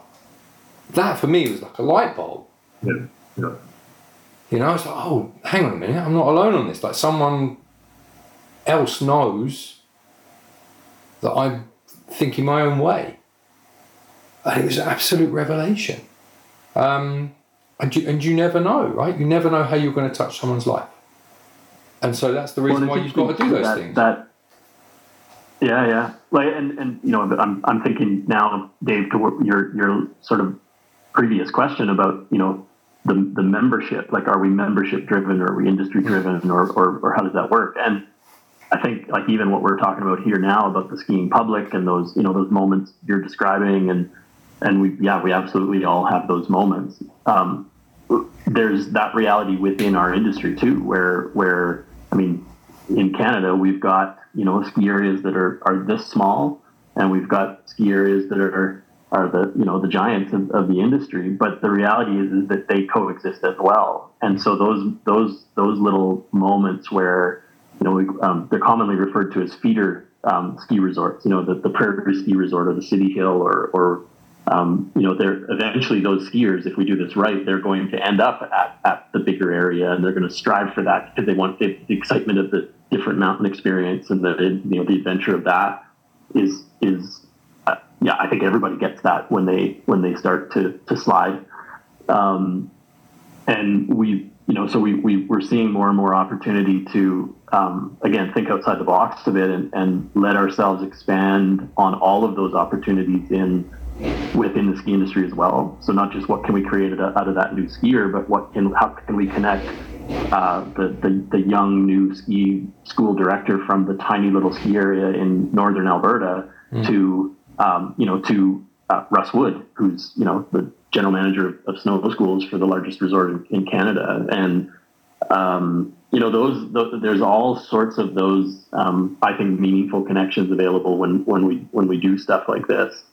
That for me was like a light bulb. Yeah. Yeah. You know, I was like, oh, hang on a minute, I'm not alone on this. Like someone else knows that I'm thinking my own way. And it was an absolute revelation. Um, and, you, and you never know, right? You never know how you're going to touch someone's life. And so that's the reason Well, why you've got to do those that, things. That, yeah, yeah. Like, and and you know, I'm I'm thinking now, Dave, to your your sort of previous question about you know the the membership. Like, are we membership driven, or are we industry driven, or or or how does that work? And I think like even what we're talking about here now about the skiing public and those you know those moments you're describing and and we yeah we absolutely all have those moments. Um, there's that reality within our industry too, where where I mean, in Canada we've got you know ski areas that are are this small, and we've got ski areas that are are the you know the giants of, of the industry. But the reality is is that they coexist as well, and so those those those little moments where you know we, um, they're commonly referred to as feeder um, ski resorts. You know the, the Prairie Ski Resort or the City Hill or or um, you know, they're eventually those skiers, if we do this right, they're going to end up at, at the bigger area and they're going to strive for that because they want the, the excitement of the different mountain experience and the, you know, the adventure of that is, is, uh, yeah, I think everybody gets that when they, when they start to, to slide. Um, and we, you know, so we, we, we're seeing more and more opportunity to, um, again, think outside the box a bit and, and let ourselves expand on all of those opportunities in, within the ski industry as well. So not just what can we create out of that new skier, but what can how can we connect uh, the, the the young new ski school director from the tiny little ski area in northern Alberta mm. to um, you know to uh, Russ Wood, who's you know the general manager of snow schools for the largest resort in, in Canada, and um, you know those, those, there's all sorts of those um, I think meaningful connections available when when we when we do stuff like this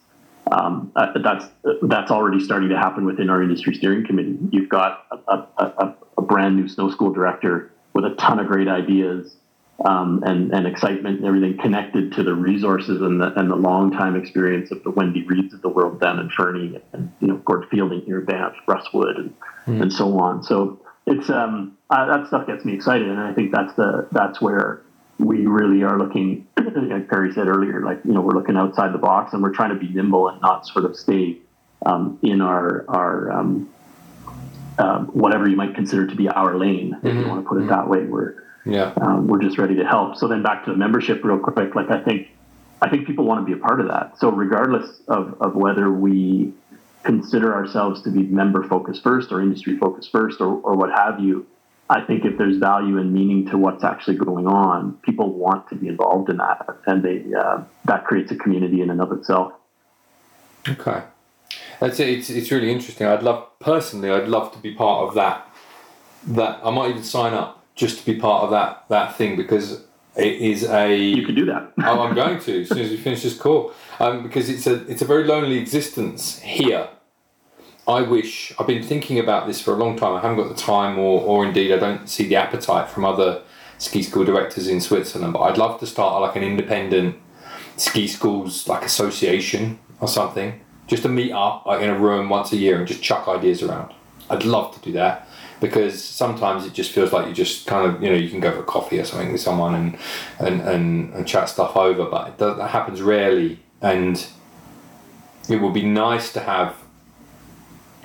um, uh, that's that's already starting to happen within our industry steering committee. You've got a, a, a, brand new snow school director with a ton of great ideas um, and, and excitement and everything connected to the resources and the and the long time experience of the Wendy Reeds of the world down in Fernie and you know Gord Fielding here Banff, Russ Wood and mm. and so on. So it's um, uh, that stuff gets me excited, and I think that's the that's where we really are looking, like Perry said earlier, like, you know, we're looking outside the box and we're trying to be nimble and not sort of stay um, in our, our um, um, whatever you might consider to be our lane, mm-hmm. if you mm-hmm. want to put it that way. We're, yeah. Um, we're just ready to help. So then back to the membership real quick. Like I think, I think people want to be a part of that. So regardless of, of whether we consider ourselves to be member focused first or industry focused first or, or what have you, I think if there's value and meaning to what's actually going on, people want to be involved in that, and they uh, that creates a community in and of itself. Okay, that's it. It's it's really interesting. I'd love personally, I'd love to be part of that. That I might even sign up just to be part of that that thing because it is a. You could do that. oh, I'm going to as soon as we finish this call, um, because it's a it's a very lonely existence here I wish I've been thinking about this for a long time. I haven't got the time, or, or indeed, I don't see the appetite from other ski school directors in Switzerland. But I'd love to start like an independent ski schools like association or something, just to meet up like in a room once a year and just chuck ideas around. I'd love to do that because sometimes it just feels like you just kind of you know you can go for coffee or something with someone and and and, and chat stuff over, but that happens rarely. And it would be nice to have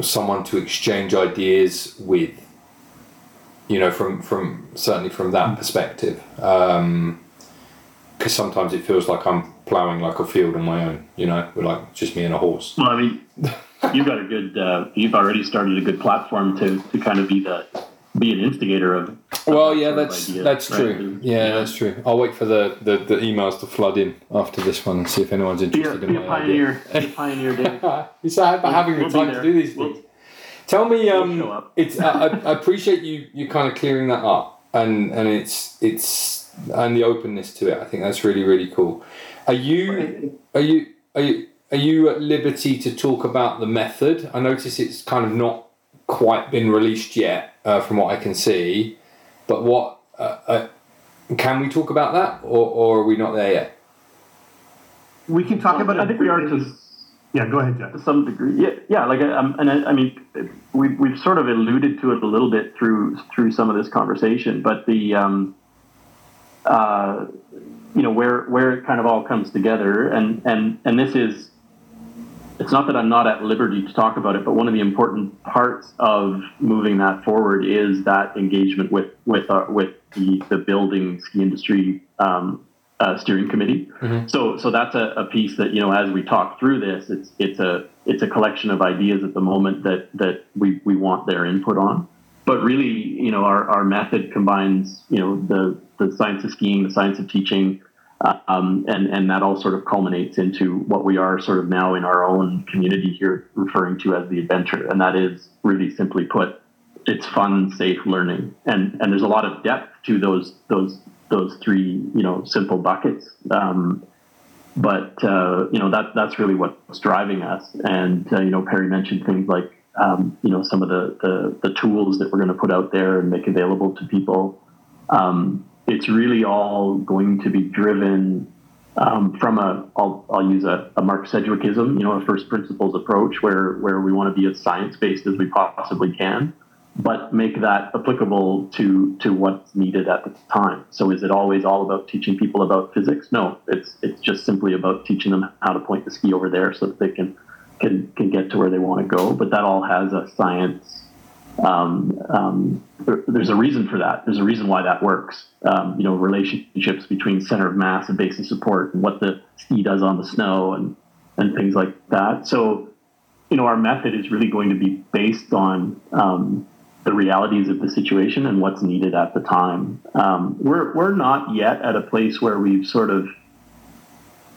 someone to exchange ideas with you know from from certainly from that perspective. Because um, sometimes it feels like i'm plowing like a field on my own you know with like just me and a horse. Well i mean you've got a good uh, you've already started a good platform to to kind of be the be an instigator of. Well, yeah, that's idea, that's right? true. Yeah, yeah, that's true. I'll wait for the, the, the, emails to flood in after this one and see if anyone's interested be a, in be my a pioneer, idea. Be a pioneer, Dave. about we'll, having we'll the time to do these things. We'll, Tell me, um, it's I, I, appreciate you you kind of clearing that up and and it's it's and the openness to it. I think that's really really cool. Are you are you are you are you at liberty to talk about the method? I notice it's kind of not quite been released yet, uh, from what I can see. But what uh, uh, can we talk about that, or, or are we not there yet? We can talk about it. I think we are to Yeah, go ahead, Jeff. to some degree. Yeah, yeah. Like, um, and I, I mean, we we've sort of alluded to it a little bit through through some of this conversation, but the um, uh, you know where where it kind of all comes together, and and and this is. It's not that I'm not at liberty to talk about it, but one of the important parts of moving that forward is that engagement with with our, with the, the building ski industry um, uh, steering committee. So so that's a, a piece that you know as we talk through this, it's it's a it's a collection of ideas at the moment that that we, we want their input on. But really, you know, our, our method combines you know the the science of skiing, the science of teaching, uh, um, and and that all sort of culminates into what we are sort of now in our own community here referring to as the adventure, and that is really simply put, it's fun, safe learning, and and there's a lot of depth to those those those three you know simple buckets. Um, but uh, you know that that's really what's driving us. And uh, you know Perry mentioned things like um, you know some of the, the the tools that we're going to put out there and make available to people. Um, it's really all going to be driven um, from a I'll, I'll use a, a Mark Sedgwickism, you know, a first principles approach where where we want to be as science based as we possibly can but make that applicable to to what's needed at the time. So is it always all about teaching people about physics? No, it's it's just simply about teaching them how to point the ski over there so that they can can can get to where they want to go. But that all has a science. Um, um, there, there's a reason for that. There's a reason why that works. Um, you know, relationships between center of mass and base of support, and what the ski does on the snow, and and things like that. So, you know, our method is really going to be based on um, the realities of the situation and what's needed at the time. Um, we're we're not yet at a place where we've sort of.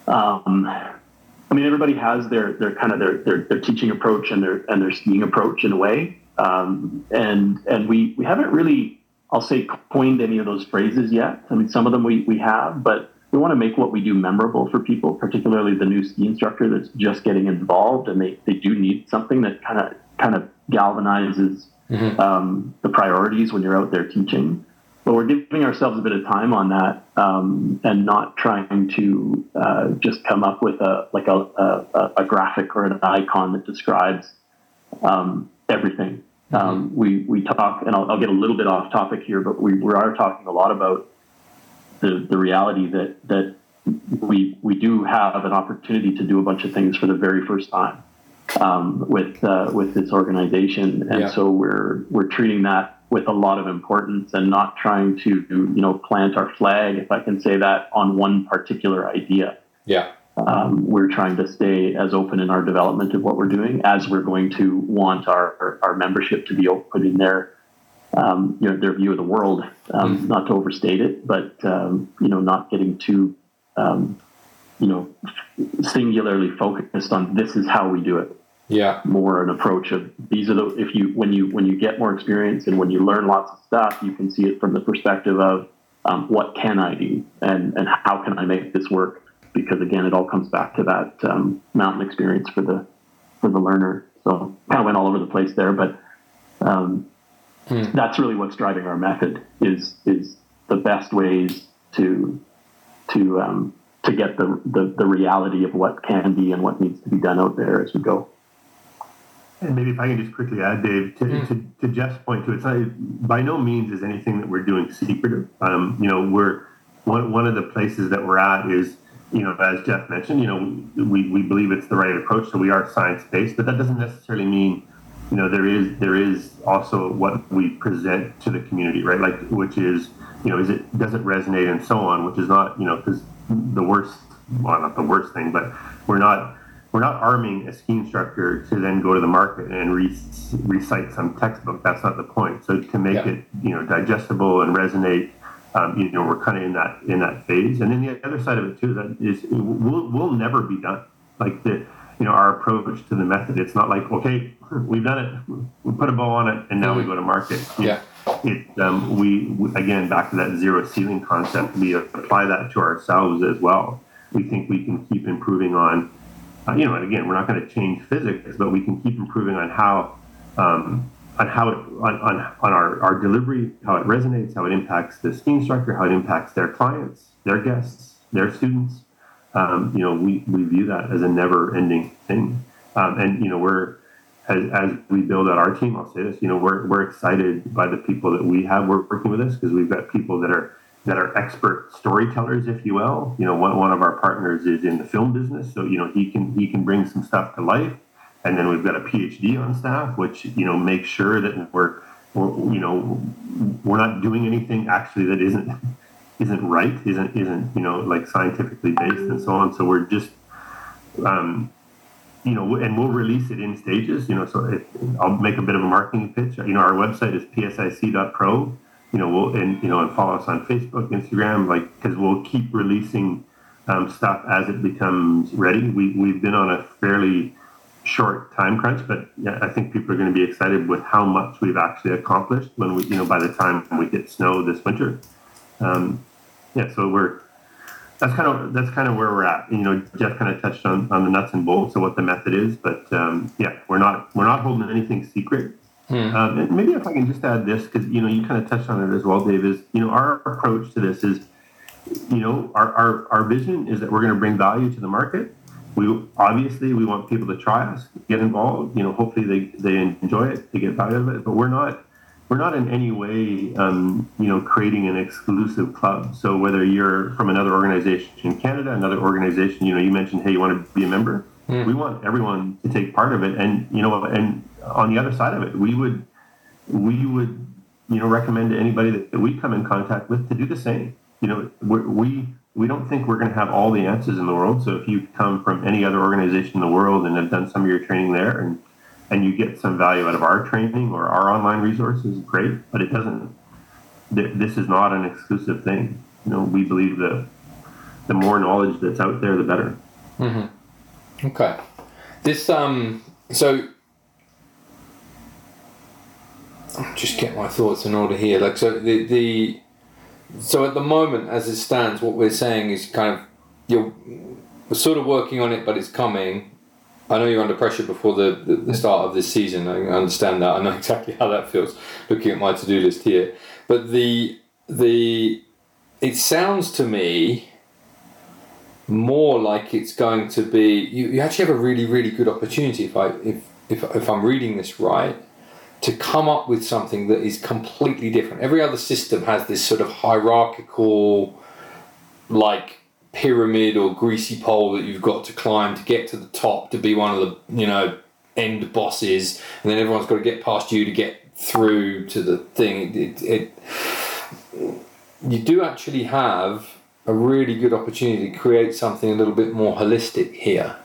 Um, I mean, everybody has their their kind of their, their their teaching approach and their and their skiing approach in a way, um, and and we we haven't really, I'll say, coined any of those phrases yet. I mean, some of them we we have, but we want to make what we do memorable for people, particularly the new ski instructor that's just getting involved, and they they do need something that kind of kind of galvanizes um, the priorities when you're out there teaching. But we're giving ourselves a bit of time on that um, and not trying to uh, just come up with a like a, a, a graphic or an icon that describes um, everything. Um, we we talk, and I'll, I'll get a little bit off topic here, but we, we are talking a lot about the the reality that that we we do have an opportunity to do a bunch of things for the very first time um, with uh, with this organization, and Yeah. so we're we're treating that with a lot of importance and not trying to you know plant our flag, if I can say that, on one particular idea. Yeah. Um, we're trying to stay as open in our development of what we're doing as we're going to want our our, membership to be open in their um, you know their view of the world. Um, Not to overstate it, but um, you know not getting too um, you know singularly focused on this is how we do it Yeah. more an approach of these are the if you when you when you get more experience and when you learn lots of stuff you can see it from the perspective of um, what can i do and and how can i make this work because again it all comes back to that um, mountain experience for the for the learner. So kind of went all over the place there but um, that's really what's driving our method is is the best ways to to um, to get the, the the reality of what can be and what needs to be done out there as we go. And maybe if I can just quickly add, Dave, to, to, to Jeff's point too, it's not, by no means is anything that we're doing secretive. Um, you know, we're one, one of the places that we're at is, you know, as Jeff mentioned, you know, we, we believe it's the right approach, so we are science based, but that doesn't necessarily mean, you know, there is there is also what we present to the community, right? Like, which is, you know, is it does it resonate and so on, which is not, you know, because the worst, well, not the worst thing, but we're not we're not arming a ski instructor to then go to the market and re- recite some textbook. That's not the point. So to make Yeah. it, you know, digestible and resonate, um, you know, we're kind of in that in that phase. And then the other side of it too that is we'll we'll never be done. Like the you know our approach to the method. It's not like okay, we've done it, we put a bow on it, and now we go to market. Yeah. It um, we, we again back to that zero ceiling concept. We apply that to ourselves as well. We think we can keep improving on uh, you know, and again, we're not going to change physics, but we can keep improving on how, um, on how it, on, on, on our, our delivery, how it resonates, how it impacts the ski structure, how it impacts their clients, their guests, their students. Um, you know, we, we view that as a never ending thing. Um, and, you know, we're, as, as we build out our team, I'll say this, you know, we're, we're excited by the people that we have we're working with us because we've got people that are, that are expert storytellers, if you will. You know, one, one of our partners is in the film business, so you know he can he can bring some stuff to life. And then we've got a PhD on staff, which you know makes sure that we're, we're you know we're not doing anything actually that isn't isn't right, isn't isn't you know like scientifically based and so on. So we're just um, you know, and we'll release it in stages. You know, so it, I'll make a bit of a marketing pitch. You know, our website is psic.pro you know, we'll and you know, and follow us on Facebook, Instagram, like because we'll keep releasing um, stuff as it becomes ready. We we've been on a fairly short time crunch, but yeah, I think people are going to be excited with how much we've actually accomplished when we, you know, by the time we hit snow this winter. Um, yeah, so we're that's kind of that's kind of where we're at. You know, Jeff kind of touched on, on the nuts and bolts of what the method is, but um, yeah, we're not we're not holding anything secret. Hmm. Um, and maybe if I can just add this, because you know you kind of touched on it as well, Dave. Is you know our approach to this is, you know, our our, our vision is that we're going to bring value to the market. We obviously we want people to try us, get involved. You know, hopefully they they enjoy it, they get value out of it. But we're not we're not in any way um, you know creating an exclusive club. So whether you're from another organization in Canada, another organization, you know, you mentioned hey, you want to be a member. Mm. We want everyone to take part of it, and you know, and on the other side of it, we would we would you know recommend to anybody that, that we come in contact with to do the same. You know, we we don't think we're going to have all the answers in the world. So if you come from any other organization in the world and have done some of your training there, and and you get some value out of our training or our online resources, great. But it doesn't. This is not an exclusive thing. You know, we believe that the more knowledge that's out there, the better. Mm-hmm. Okay. This um. So just get my thoughts in order here. Like so, the the so at the moment, as it stands, what we're saying is kind of you're we're sort of working on it, but it's coming. I know you're under pressure before the, the, the start of this season. I understand that. I know exactly how that feels looking at my to do list here. But the the it sounds to me more like it's going to be you, you actually have a really really good opportunity if I if if, if I'm reading this right to come up with something that is completely different. Every other system has this sort of hierarchical, like pyramid or greasy pole that you've got to climb to get to the top to be one of the you know end bosses, and then everyone's got to get past you to get through to the thing. It, it, it you do actually have a really good opportunity to create something a little bit more holistic here.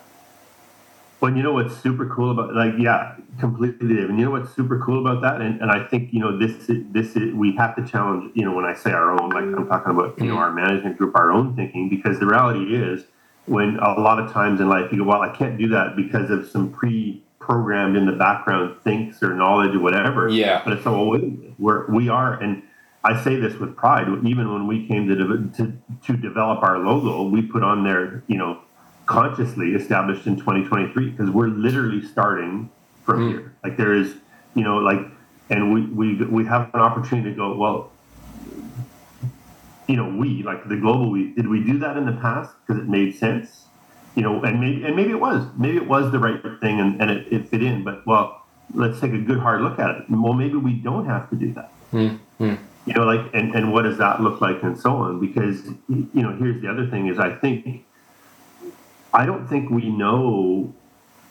Well, you know what's super cool about like yeah, completely. And you know what's super cool about that, and, and I think you know this this is, we have to challenge. You know, when I say our own, like I'm mm-hmm. talking about you know mm-hmm. our management group, our own thinking, because the reality is when a lot of times in life you go, well, I can't do that because of some pre programmed in the background thinks or knowledge or whatever. Yeah. But it's all we're we are and. I say this with pride. Even when we came to, to to develop our logo, we put on there, you know, consciously established in 2023 because we're literally starting from mm. here. Like there is, you know, like, and we we we have an opportunity to go. Well, you know, we like the global we did we do that in the past because it made sense, you know, and maybe and maybe it was maybe it was the right thing and and it, it fit in. But well, let's take a good hard look at it. Well, maybe we don't have to do that. Mm. You know, like, and, and what does that look like, and so on? Because you know, here's the other thing: is I think I don't think we know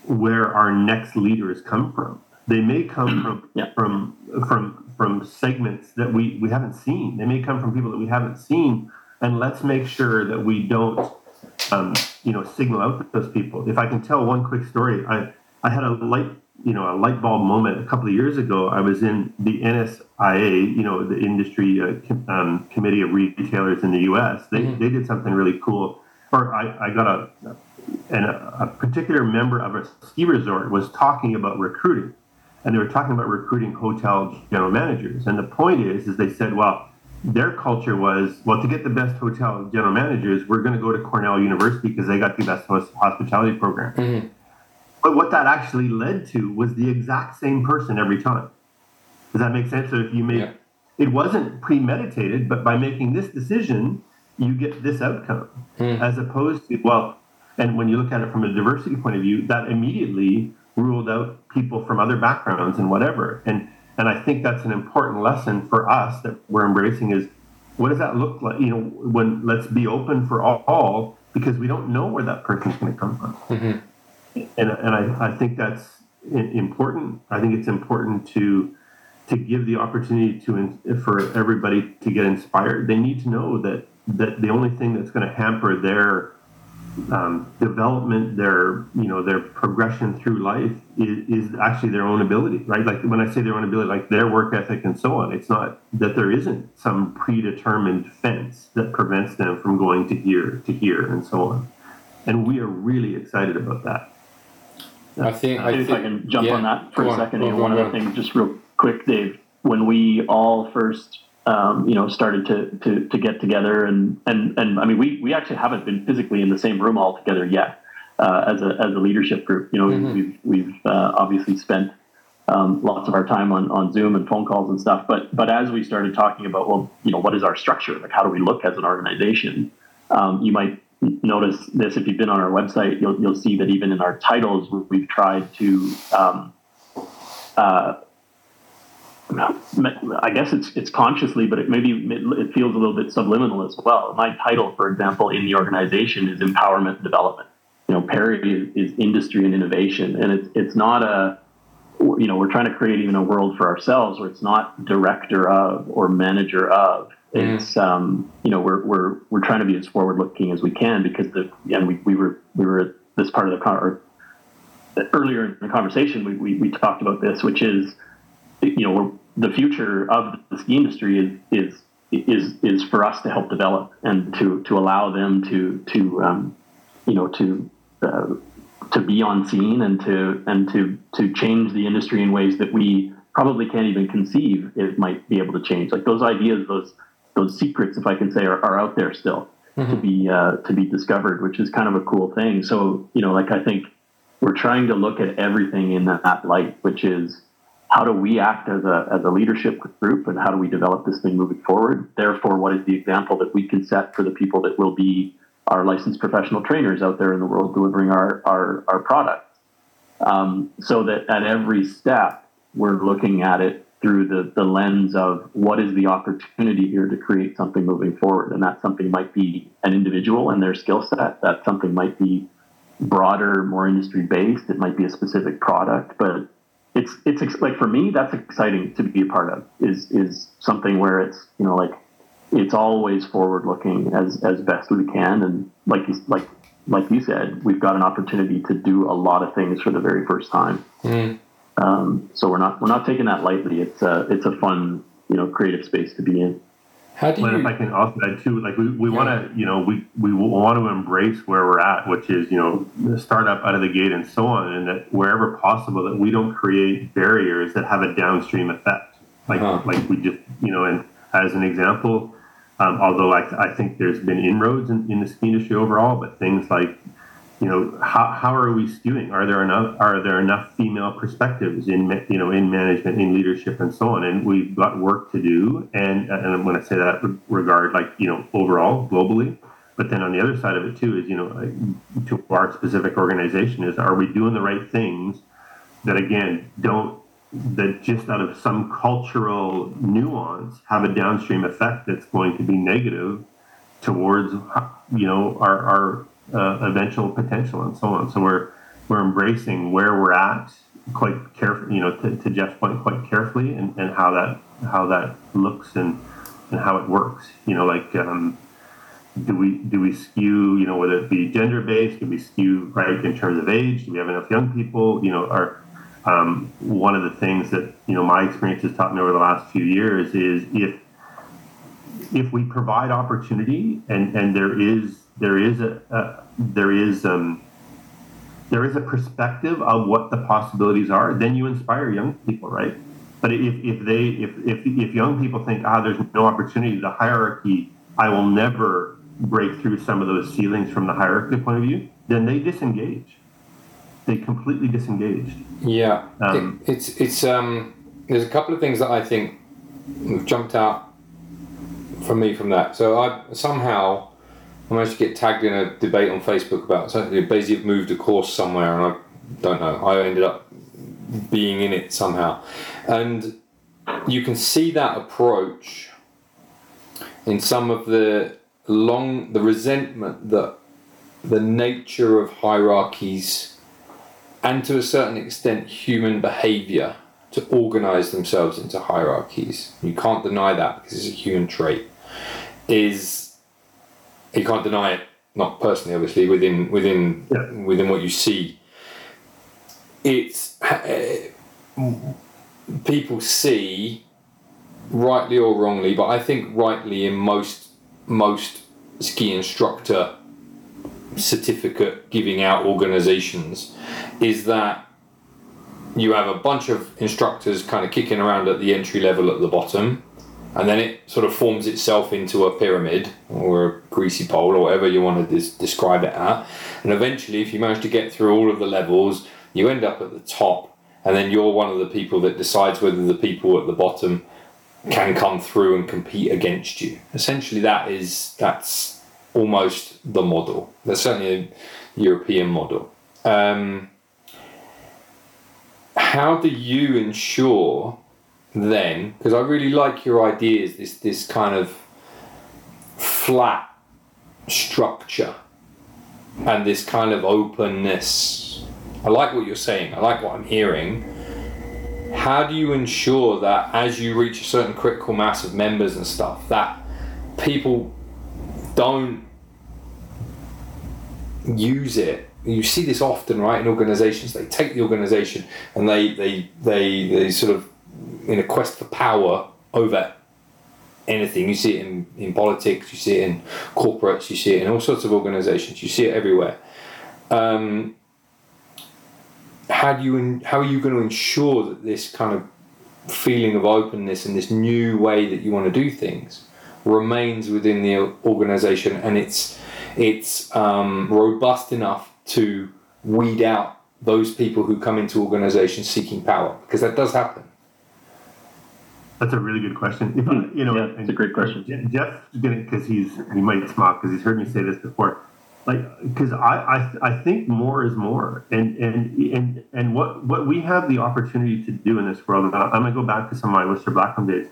where our next leaders come from. They may come from yeah. from from from segments that we we haven't seen. They may come from people that we haven't seen, and let's make sure that we don't, um, you know, signal out those people. If I can tell one quick story, I I had a light you know a light bulb moment a couple of years ago. I was in the NSIA, you know, the industry uh, um, committee of retailers in the U.S. They mm-hmm. they did something really cool. Or I, I got a and a, a, particular member of a ski resort was talking about recruiting and they were talking about recruiting hotel general managers and the point is is they said well their culture was well to get the best hotel general managers we're going to go to cornell university because they got the best hospitality program mm-hmm. but what that actually led to was the exact same person every time Does that make sense? So if you make Yeah. it wasn't premeditated, but by making this decision, you get this outcome, as opposed to well, and when you look at it from a diversity point of view, that immediately ruled out people from other backgrounds and whatever. And and I think that's an important lesson for us that we're embracing is what does that look like? You know, when let's be open for all, all because we don't know where that person's going to come from. Mm-hmm. And and I, I think that's important. I think it's important to to give the opportunity to for everybody to get inspired. They need to know that that the only thing that's going to hamper their um, development, their you know their progression through life is, is actually their own ability, right? Like when I say their own ability, like their work ethic and so on. It's not that there isn't some predetermined fence that prevents them from going to here, to here, and so on. And we are really excited about that. I think. I Maybe if I can jump yeah. on that for a on, second. go you know, on, one go of the on. things, just real quick, Dave, when we all first, um, you know, started to, to, to get together and, and, and I mean, we, we actually haven't been physically in the same room all together yet, uh, as a, as a leadership group, you know, Mm-hmm. we've, we've, uh, obviously spent, um, lots of our time on, on Zoom and phone calls and stuff. But, but as we started talking about, well, you know, what is our structure? Like, how do we look as an organization? Um, you might notice this if you've been on our website. You'll you'll see that even in our titles, we've tried to. Um, uh, I guess it's it's consciously, but it maybe it feels a little bit subliminal as well. My title, for example, in the organization is empowerment development. You know, Perry is, is industry and innovation, and it's it's not a you know we're trying to create even a world for ourselves where it's not director of or manager of it's um, you know we're we're we're trying to be as forward looking as we can because the and we, we were we were this part of the con- or earlier in the conversation we, we, we talked about this which is you know we're, the future of the ski industry is is is is for us to help develop and to to allow them to to um, you know to uh, to be on scene and to and to to change the industry in ways that we probably can't even conceive it might be able to change. Like those ideas, those those secrets, if I can say, are, are out there still to be uh, to be discovered, which is kind of a cool thing. So you know, like I think we're trying to look at everything in that light, which is how do we act as a as a leadership group and how do we develop this thing moving forward? Therefore, what is the example that we can set for the people that will be our licensed professional trainers out there in the world delivering our our, our products? Um, so that at every step we're looking at it through the, the lens of what is the opportunity here to create something moving forward. And that something might be an individual and their skill set. That something might be broader, more industry based. It might be a specific product, but it's, it's ex- like for me, that's exciting to be a part of is, is something where it's, you know, like it's always forward looking as, as best we can. And like you, like, like you said, we've got an opportunity to do a lot of things for the very first time. Um, so we're not we're not taking that lightly. It's a it's a fun you know creative space to be in. How do But you? if I can also add too, like we, we want to, you know, we, we want to embrace where we're at, which is, you know, the startup out of the gate and so on, and that wherever possible, that we don't create barriers that have a downstream effect. Like, Uh-huh. like we just, you know, and as an example, um, although I, I think there's been inroads in, in the ski industry overall, but things like, you know, how, how are we skewing? Are there enough are there enough female perspectives in you know in management, in leadership, and so on? And we've got work to do. And and when I say that regard, like you know, overall globally, but then on the other side of it too is you know, to our specific organization is are we doing the right things that again don't that just out of some cultural nuance have a downstream effect that's going to be negative towards you know our, our uh, eventual potential and so on. So we're we're embracing where we're at quite carefully, you know, to, to Jeff's point, quite carefully, and, and how that how that looks and and how it works. You know, like um, do we do we skew, you know, whether it be gender based, do we skew right in terms of age? Do we have enough young people? You know, are um, one of the things that you know my experience has taught me over the last few years is if if we provide opportunity and and there is there is a, a there is um there is a perspective of what the possibilities are then you inspire young people right? But if, if they if, if if young people think ah there's no opportunity the hierarchy i will never break through some of those ceilings from the hierarchy point of view then they disengage. They completely disengaged Yeah, Um, it, it's it's um there's a couple of things that I think jumped out for me from that. So I somehow I managed to get tagged in a debate on Facebook about something. Basically, moved a course somewhere, and I don't know. I ended up being in it somehow, and you can see that approach in some of the long the resentment that the nature of hierarchies and to a certain extent human behavior to organize themselves into hierarchies you can't deny that because it's a human trait is you can't deny it not personally obviously within within Yeah. within what you see it's eh, people see rightly or wrongly but i think rightly in most most ski instructor certificate giving out organizations is that you have a bunch of instructors kind of kicking around at the entry level at the bottom and then it sort of forms itself into a pyramid or a greasy pole or whatever you want to des- describe it at. And eventually if you manage to get through all of the levels you end up at the top. And then you're one of the people that decides whether the people at the bottom can come through and compete against you. Essentially that is that's almost the model. That's certainly a european model. Um, how do you ensure then because i really like your ideas this this kind of flat structure and this kind of openness. I like what you're saying i like what i'm hearing. How do you ensure that as you reach a certain critical mass of members and stuff that people don't use it? You see this often right in organizations they take the organization and they they they, they sort of in a quest for power over anything. You see it in, in politics you see it in corporates you see it in all sorts of organizations you see it everywhere. Um, how do you in, how are you going to ensure that this kind of feeling of openness and this new way that you want to do things remains within the organization and it's it's um, robust enough to weed out those people who come into organizations seeking power? Because that does happen That's a really good question. If I, you know, Hmm. Yeah, it's a great question. Jeff, because he's he might smile because he's heard me say this before. Like, because I, I I think more is more, and and and and what what we have the opportunity to do in this world. I'm gonna go back to some of my Whistler Blackcomb days.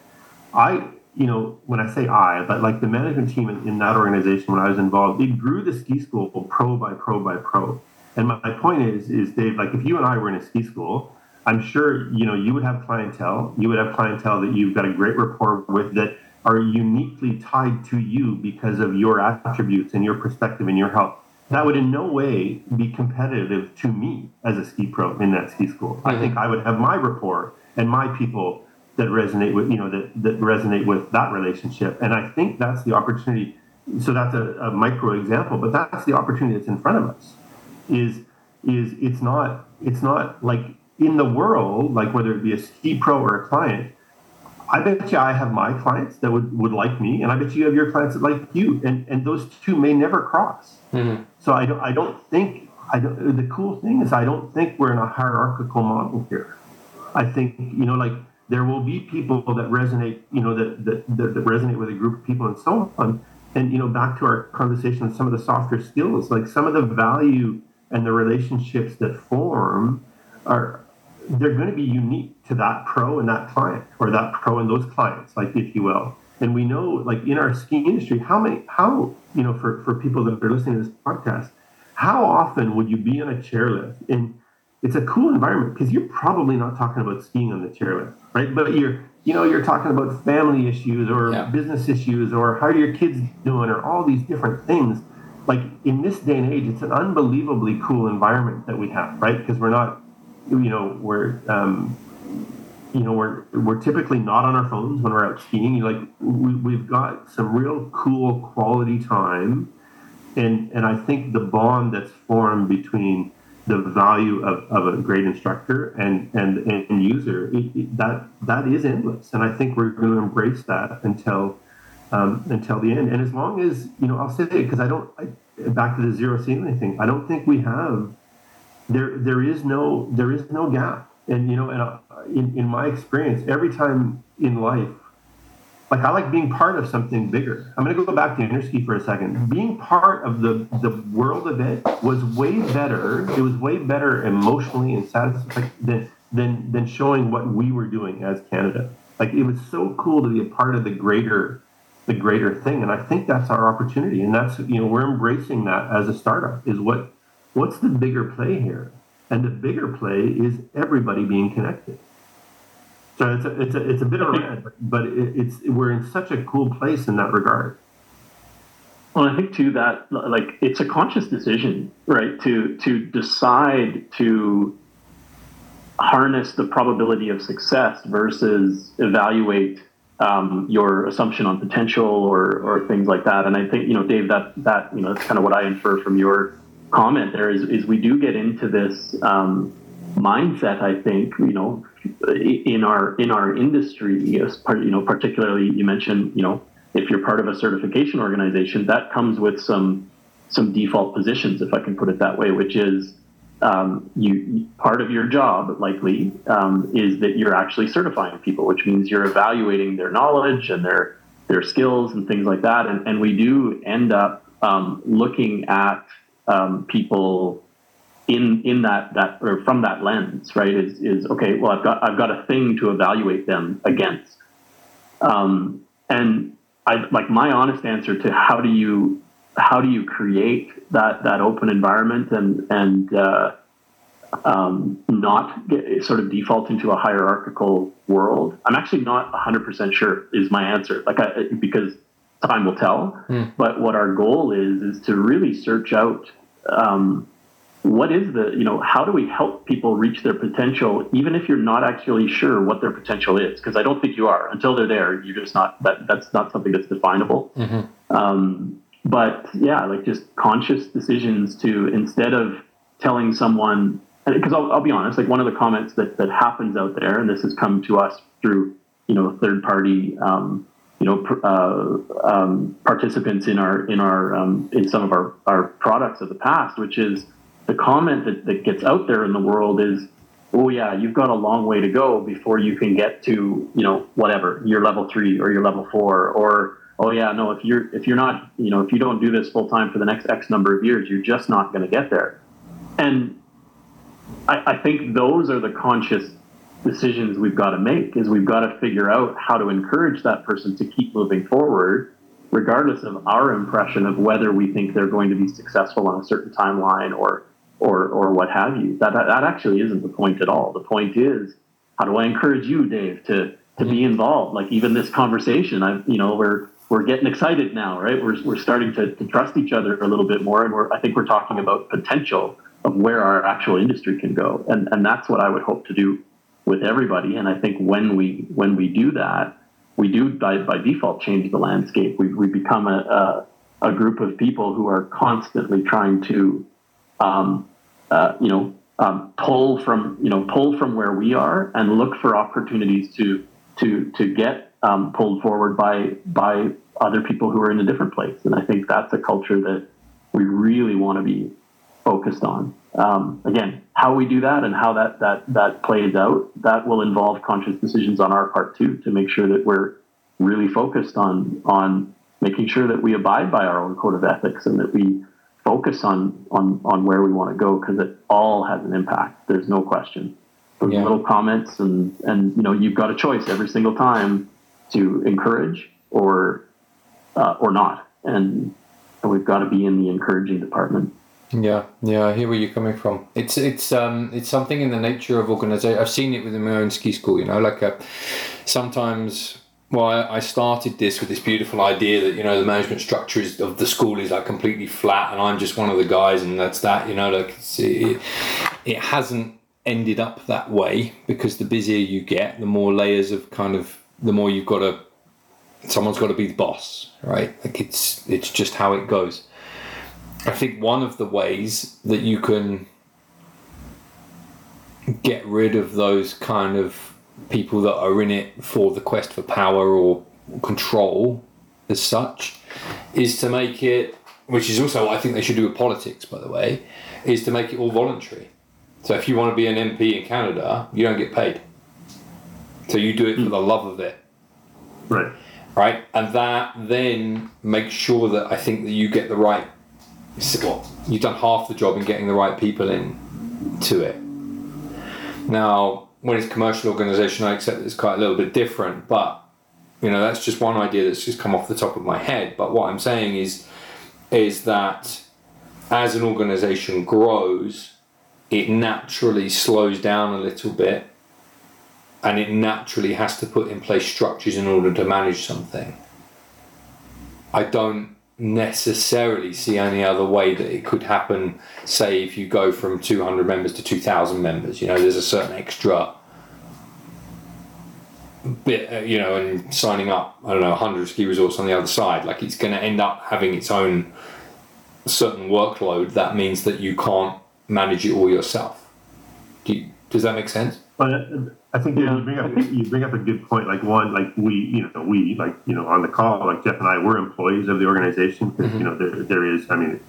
I you know when I say I, but like the management team in, in that organization when I was involved, it grew the ski school pro by pro by pro. And my, my point is is Dave, like if you and I were in a ski school, I'm sure you know you would have clientele. You would have clientele that you've got a great rapport with that are uniquely tied to you because of your attributes and your perspective and your help. That would in no way be competitive to me as a ski pro in that ski school. I think mm-hmm. I would have my rapport and my people that resonate with you know that that resonate with that relationship. And I think that's the opportunity. So that's a, a micro example, but that's the opportunity that's in front of us. Is is it's not it's not like in the world, like whether it be a ski pro or a client, I bet you I have my clients that would, would like me, and I bet you have your clients that like you, and and those two may never cross. Mm-hmm. So I don't I don't think I don't, the cool thing is I don't think we're in a hierarchical model here. I think you know like there will be people that resonate you know that that, that, that resonate with a group of people and so on. And you know back to our conversation with some of the softer skills, like some of the value and the relationships that form are they're going to be unique to that pro and that client or that pro and those clients like if you will. And we know like in our ski industry how many how you know for, for people that are listening to this podcast how often would you be on a chairlift? And it's a cool environment because you're probably not talking about skiing on the chairlift right? But you're you know you're talking about family issues or Yeah. business issues or how are your kids doing or all these different things. Like in this day and age it's an unbelievably cool environment that we have right? Because we're not you know we're um, you know we're we're typically not on our phones when we're out skiing. Like we, we've got some real cool quality time. And and i think the bond that's formed between the value of, of a great instructor and and and user it, it- that that is endless. And i think we're going to embrace that until um, until the end. And as long as you know i'll say it because i don't I, back to the zero ceiling thing i don't think we have there there is no there is no gap and you know, and uh, in, in my experience, every time in life, like I like being part of something bigger. I'm going to go back to Interski for a second. Being part of the the world of it was way better. It was way better emotionally and satisfying than than than showing what we were doing as Canada. Like it was so cool to be a part of the greater the greater thing, and I think that's our opportunity, and that's you know we're embracing that as a startup. Is what what's the bigger play here? And the bigger play is everybody being connected. So it's a, it's a, it's a bit of a red, but it, it's we're in such a cool place in that regard. Well, I think too that like it's a conscious decision, right? To to decide to harness the probability of success versus evaluate um, your assumption on potential or or things like that. And I think you know, Dave, that that you know that's kind of what I infer from your comment there is is we do get into this um, mindset. I think you know in our in our industry, you know, particularly you mentioned you know if you're part of a certification organization, that comes with some some default positions, if I can put it that way, which is um, you part of your job likely um, is that you're actually certifying people, which means you're evaluating their knowledge and their their skills and things like that. And, and we do end up um, looking at um, people in in that that or from that lens, right? Is is okay? Well, I've got I've got a thing to evaluate them against, um, and I like my honest answer to how do you how do you create that that open environment and and uh, um, not get, sort of default into a hierarchical world? I'm actually not 100% sure is my answer. Like I, because time will tell. Mm. But what our goal is is to really search out um, what is the you know how do we help people reach their potential even if you're not actually sure what their potential is because i don't think you are until they're there you're just not that that's not something that's definable mm-hmm. um, but yeah, like just conscious decisions to instead of telling someone, because I'll, I'll, be honest, like one of the comments that, that happens out there, and this has come to us through, you know, third party, um, you know, uh, um, participants in our, in our, um, in some of our, our products of the past, which is the comment that, that gets out there in the world is, oh yeah, you've got a long way to go before you can get to, you know, whatever, your level three or your level four, or, oh yeah, no, if you're if you're not, you know, if you don't do this full time for the next X number of years, you're just not going to get there. And I, I think those are the conscious decisions we've got to make. Is we've got to figure out how to encourage that person to keep moving forward, regardless of our impression of whether we think they're going to be successful on a certain timeline or or or what have you. That that, that actually isn't the point at all. The point is how do I encourage you, Dave, to to be involved? Like even this conversation, I you know we're we're getting excited now, right? We're, we're starting to, to trust each other a little bit more. And we're, I think we're talking about potential of where our actual industry can go. And, and that's what I would hope to do with everybody. And I think when we, when we do that, we do by, by default change the landscape. We, we become a, a, a group of people who are constantly trying to, um, uh, you know, um, pull from, you know, pull from where we are and look for opportunities to, to, to get um, pulled forward by by other people who are in a different place. And I think that's a culture that we really want to be focused on. Um, again, how we do that and how that that that plays out, that will involve conscious decisions on our part too, to make sure that we're really focused on on making sure that we abide by our own code of ethics and that we focus on on on where we want to go because it all has an impact. There's no question. Those yeah. little comments and and you know you've got a choice every single time to encourage or uh, or not, and, and we've got to be in the encouraging department. Yeah, yeah, I hear where you're coming from. It's it's um it's something in the nature of organization. I've seen it within my own ski school. You know, like a, uh, sometimes. Well, I, I started this with this beautiful idea that you know the management structure is, of the school is like completely flat, and I'm just one of the guys, and that's that. You know, like it, it hasn't ended up that way because the busier you get, the more layers of kind of the more you've got to someone's got to be the boss right like it's it's just how it goes i think one of the ways that you can get rid of those kind of people that are in it for the quest for power or control as such is to make it which is also what i think they should do with politics by the way is to make it all voluntary So if you want to be an MP in Canada, you don't get paid. So you do it for hmm. the love of it, Right. right? And that then makes sure that I think that you get the right. Well, you've done half the job in getting the right people in to it. Now, when it's commercial organisation, I accept it's quite a little bit different, but you know that's just one idea that's just come off the top of my head. But what I'm saying is, is that as an organisation grows, it naturally slows down a little bit, and it naturally has to put in place structures in order to manage something. I don't necessarily see any other way that it could happen. Say, if you go from 200 members to 2,000 members, you know, there's a certain extra bit, uh, you know, and signing up, I don't know, 100 ski resorts on the other side. Like, it's going to end up having its own certain workload. That means that you can't manage it all yourself. Do you, does that make sense? But uh, I think Yeah. you bring up you bring up a good point. Like one, like we, you know, we, like you know, on the call, like Jeff and I, we're employees of the organization because you know there, there is. I mean,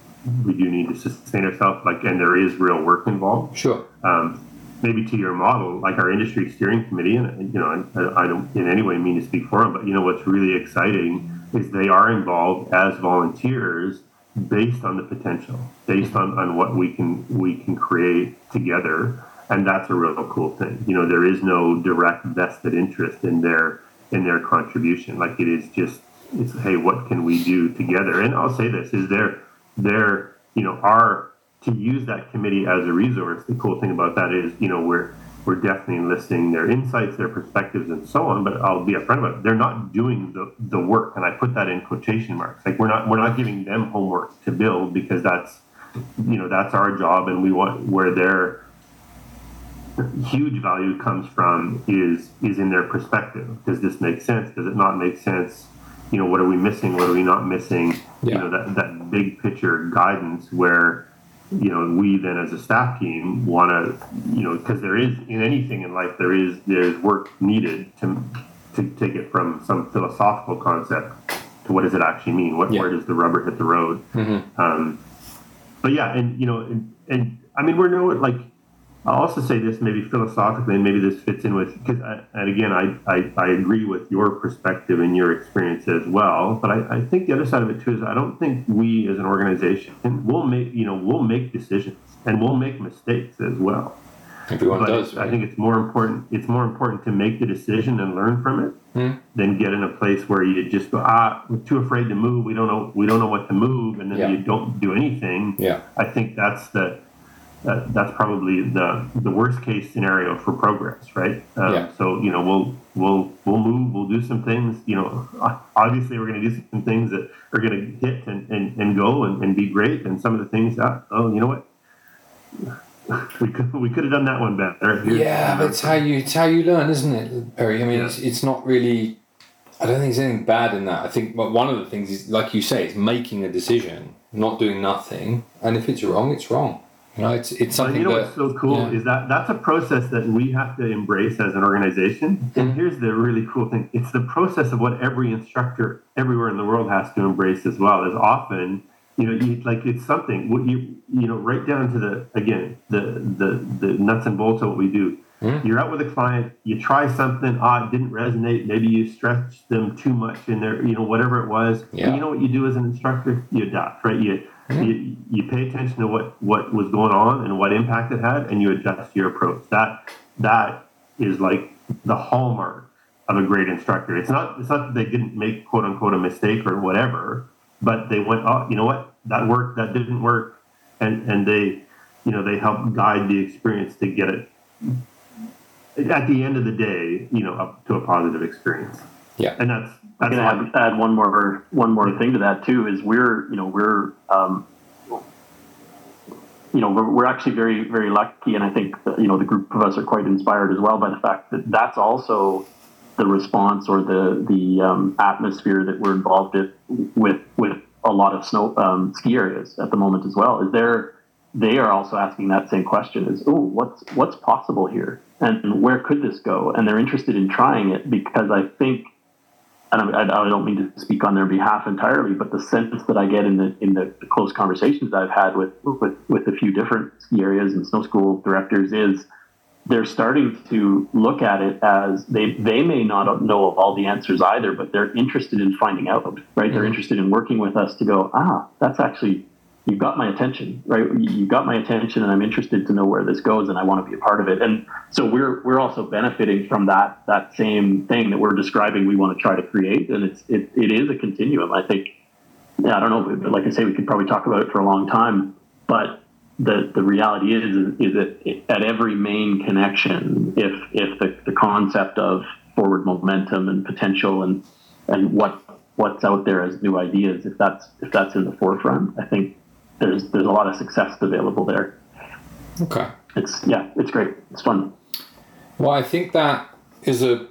we do need to sustain ourselves. Like, and there is real work involved. Sure. Um, maybe to your model, like our industry steering committee, and you know, I, I don't in any way mean to speak for them, but you know, what's really exciting is they are involved as volunteers based on the potential, based on, on what we can we can create together, and that's a real cool thing. You know, there is no direct vested interest in their in their contribution. Like it is just it's hey, what can we do together? And I'll say this is there there you know our to use that committee as a resource. The cool thing about that is you know we're we're definitely enlisting their insights, their perspectives, and so on. But I'll be upfront about it. They're not doing the, the work, and I put that in quotation marks. Like we're not we're not giving them homework to build because that's you know that's our job, and we want where their huge value comes from is is in their perspective. Does this make sense? Does it not make sense? You know, what are we missing? What are we not missing? Yeah. You know, that that big picture guidance where you know we then as a staff team want to you know because there is in anything in life there is there's work needed to to take it from some philosophical concept to what does it actually mean what Yeah. where does the rubber hit the road um, but yeah and you know and, and i mean we're no like i'll also say this maybe philosophically and maybe this fits in with because and again I, I i agree with your perspective and your experience as well but I, I think the other side of it too is i don't think we as an organization will make you know we'll make decisions and we'll make mistakes as well Everyone but does. I think it's more important. It's more important to make the decision and learn from it Hmm. than get in a place where you just go, ah, we're too afraid to move. We don't know. We don't know what to move, and then Yeah. you don't do anything. Yeah. I think that's the uh, that's probably the the worst case scenario for progress, right? Um, Yeah. So you know, we'll we'll we'll move. We'll do some things. You know, obviously we're going to do some things that are going to hit and, and, and go and, and be great. And some of the things, ah, oh, you know what? We could we could have done that one better. Here's- Yeah, but it's how you it's how you learn, isn't it, Perry? I mean, Yeah. it's, it's not really. I don't think there's anything bad in that. I think, but one of the things is, like you say, it's making a decision, not doing nothing, and if it's wrong, it's wrong. You know, it's it's But something you know that. what's so cool yeah. is that that's a process that we have to embrace as an organization. Mm-hmm. And here's the really cool thing: it's the process of what every instructor everywhere in the world has to embrace as well. Is often, you know, you, like it's something what you you know right down to the again the the the nuts and bolts of what we do. Mm-hmm. You're out with a client, you try something, ah, it didn't resonate. Maybe you stretched them too much in there, you know, whatever it was. Yeah. You know what you do as an instructor? You adapt, right? You You, you pay attention to what what was going on and what impact it had, and you adjust your approach. That that is like the hallmark of a great instructor. It's not it's not that they didn't make quote unquote a mistake or whatever, but they went, oh, you know what, that worked, that didn't work, and and they, you know, they help guide the experience to get it at the end of the day, you know, up to a positive experience. Yeah. And that's I'm gonna add, add one more one more thing to that too. Is we're you know we're um, you know we're, we're actually very very lucky, and I think that, you know the group of us are quite inspired as well by the fact that that's also the response or the the um, atmosphere that we're involved in with with a lot of snow um, ski areas at the moment as well. Is there they are also asking that same question: is oh what's what's possible here, and where could this go? And they're interested in trying it because I think and I, I, don't mean to speak on their behalf entirely, but the sense that I get in the in the, close conversations I've had with, with with a few different ski areas and snow school directors is they're starting to look at it as they they may not know of all the answers either, but they're interested in finding out. Right? Mm-hmm. They're interested in working with us to go. Ah, that's actually you got my attention, right? You got my attention, and I'm interested to know where this goes, and I want to be a part of it. And so we're we're also benefiting from that that same thing that we're describing. We want to try to create, and it's it, it is a continuum. I think. Yeah, I don't know. But like I say, we could probably talk about it for a long time, but the the reality is is, that at every main connection, if if the, the concept of forward momentum and potential and and what what's out there as new ideas, if that's if that's in the forefront, I think there's there's a lot of success available there. Okay. It's yeah, it's great. It's fun. Well, I think that is a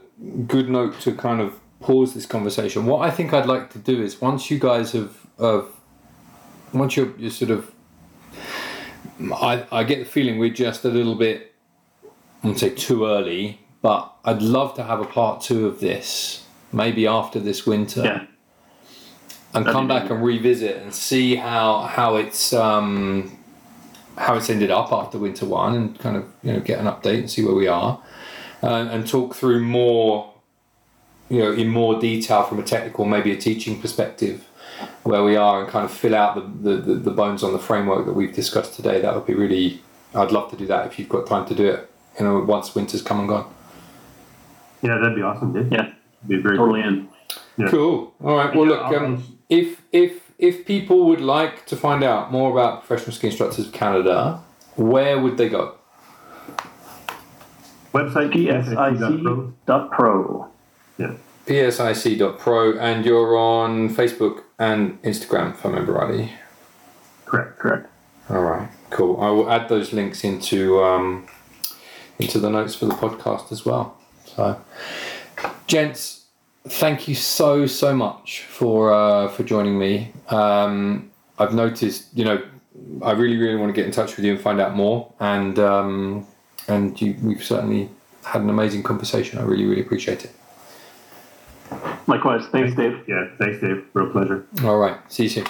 good note to kind of pause this conversation. What I think I'd like to do is once you guys have, have once you're, you're sort of, I, I get the feeling we're just a little bit, I wouldn't say too early, but I'd love to have a part two of this, maybe after this winter. Yeah and come back and revisit and see how how it's um, how it's ended up after winter one and kind of you know get an update and see where we are uh, and talk through more you know in more detail from a technical maybe a teaching perspective where we are and kind of fill out the, the, the, the bones on the framework that we've discussed today. That would be really I'd love to do that if you've got time to do it you know once winter's come and gone. Yeah that'd be awesome dude. yeah. Be very totally cool. in. Yeah. cool. All right. Well look um, if if if people would like to find out more about professional ski instructors of Canada, where would they go? Website psic.pro. Yeah. psic.pro, and you're on Facebook and Instagram, if I remember rightly. Correct. Correct. All right. Cool. I will add those links into um, into the notes for the podcast as well. So, gents thank you so so much for uh, for joining me. Um, I've noticed, you know, I really really want to get in touch with you and find out more. And um, and you, we've certainly had an amazing conversation. I really really appreciate it. Likewise, thanks, Dave. Yeah, thanks, Dave. Real pleasure. All right, see you soon.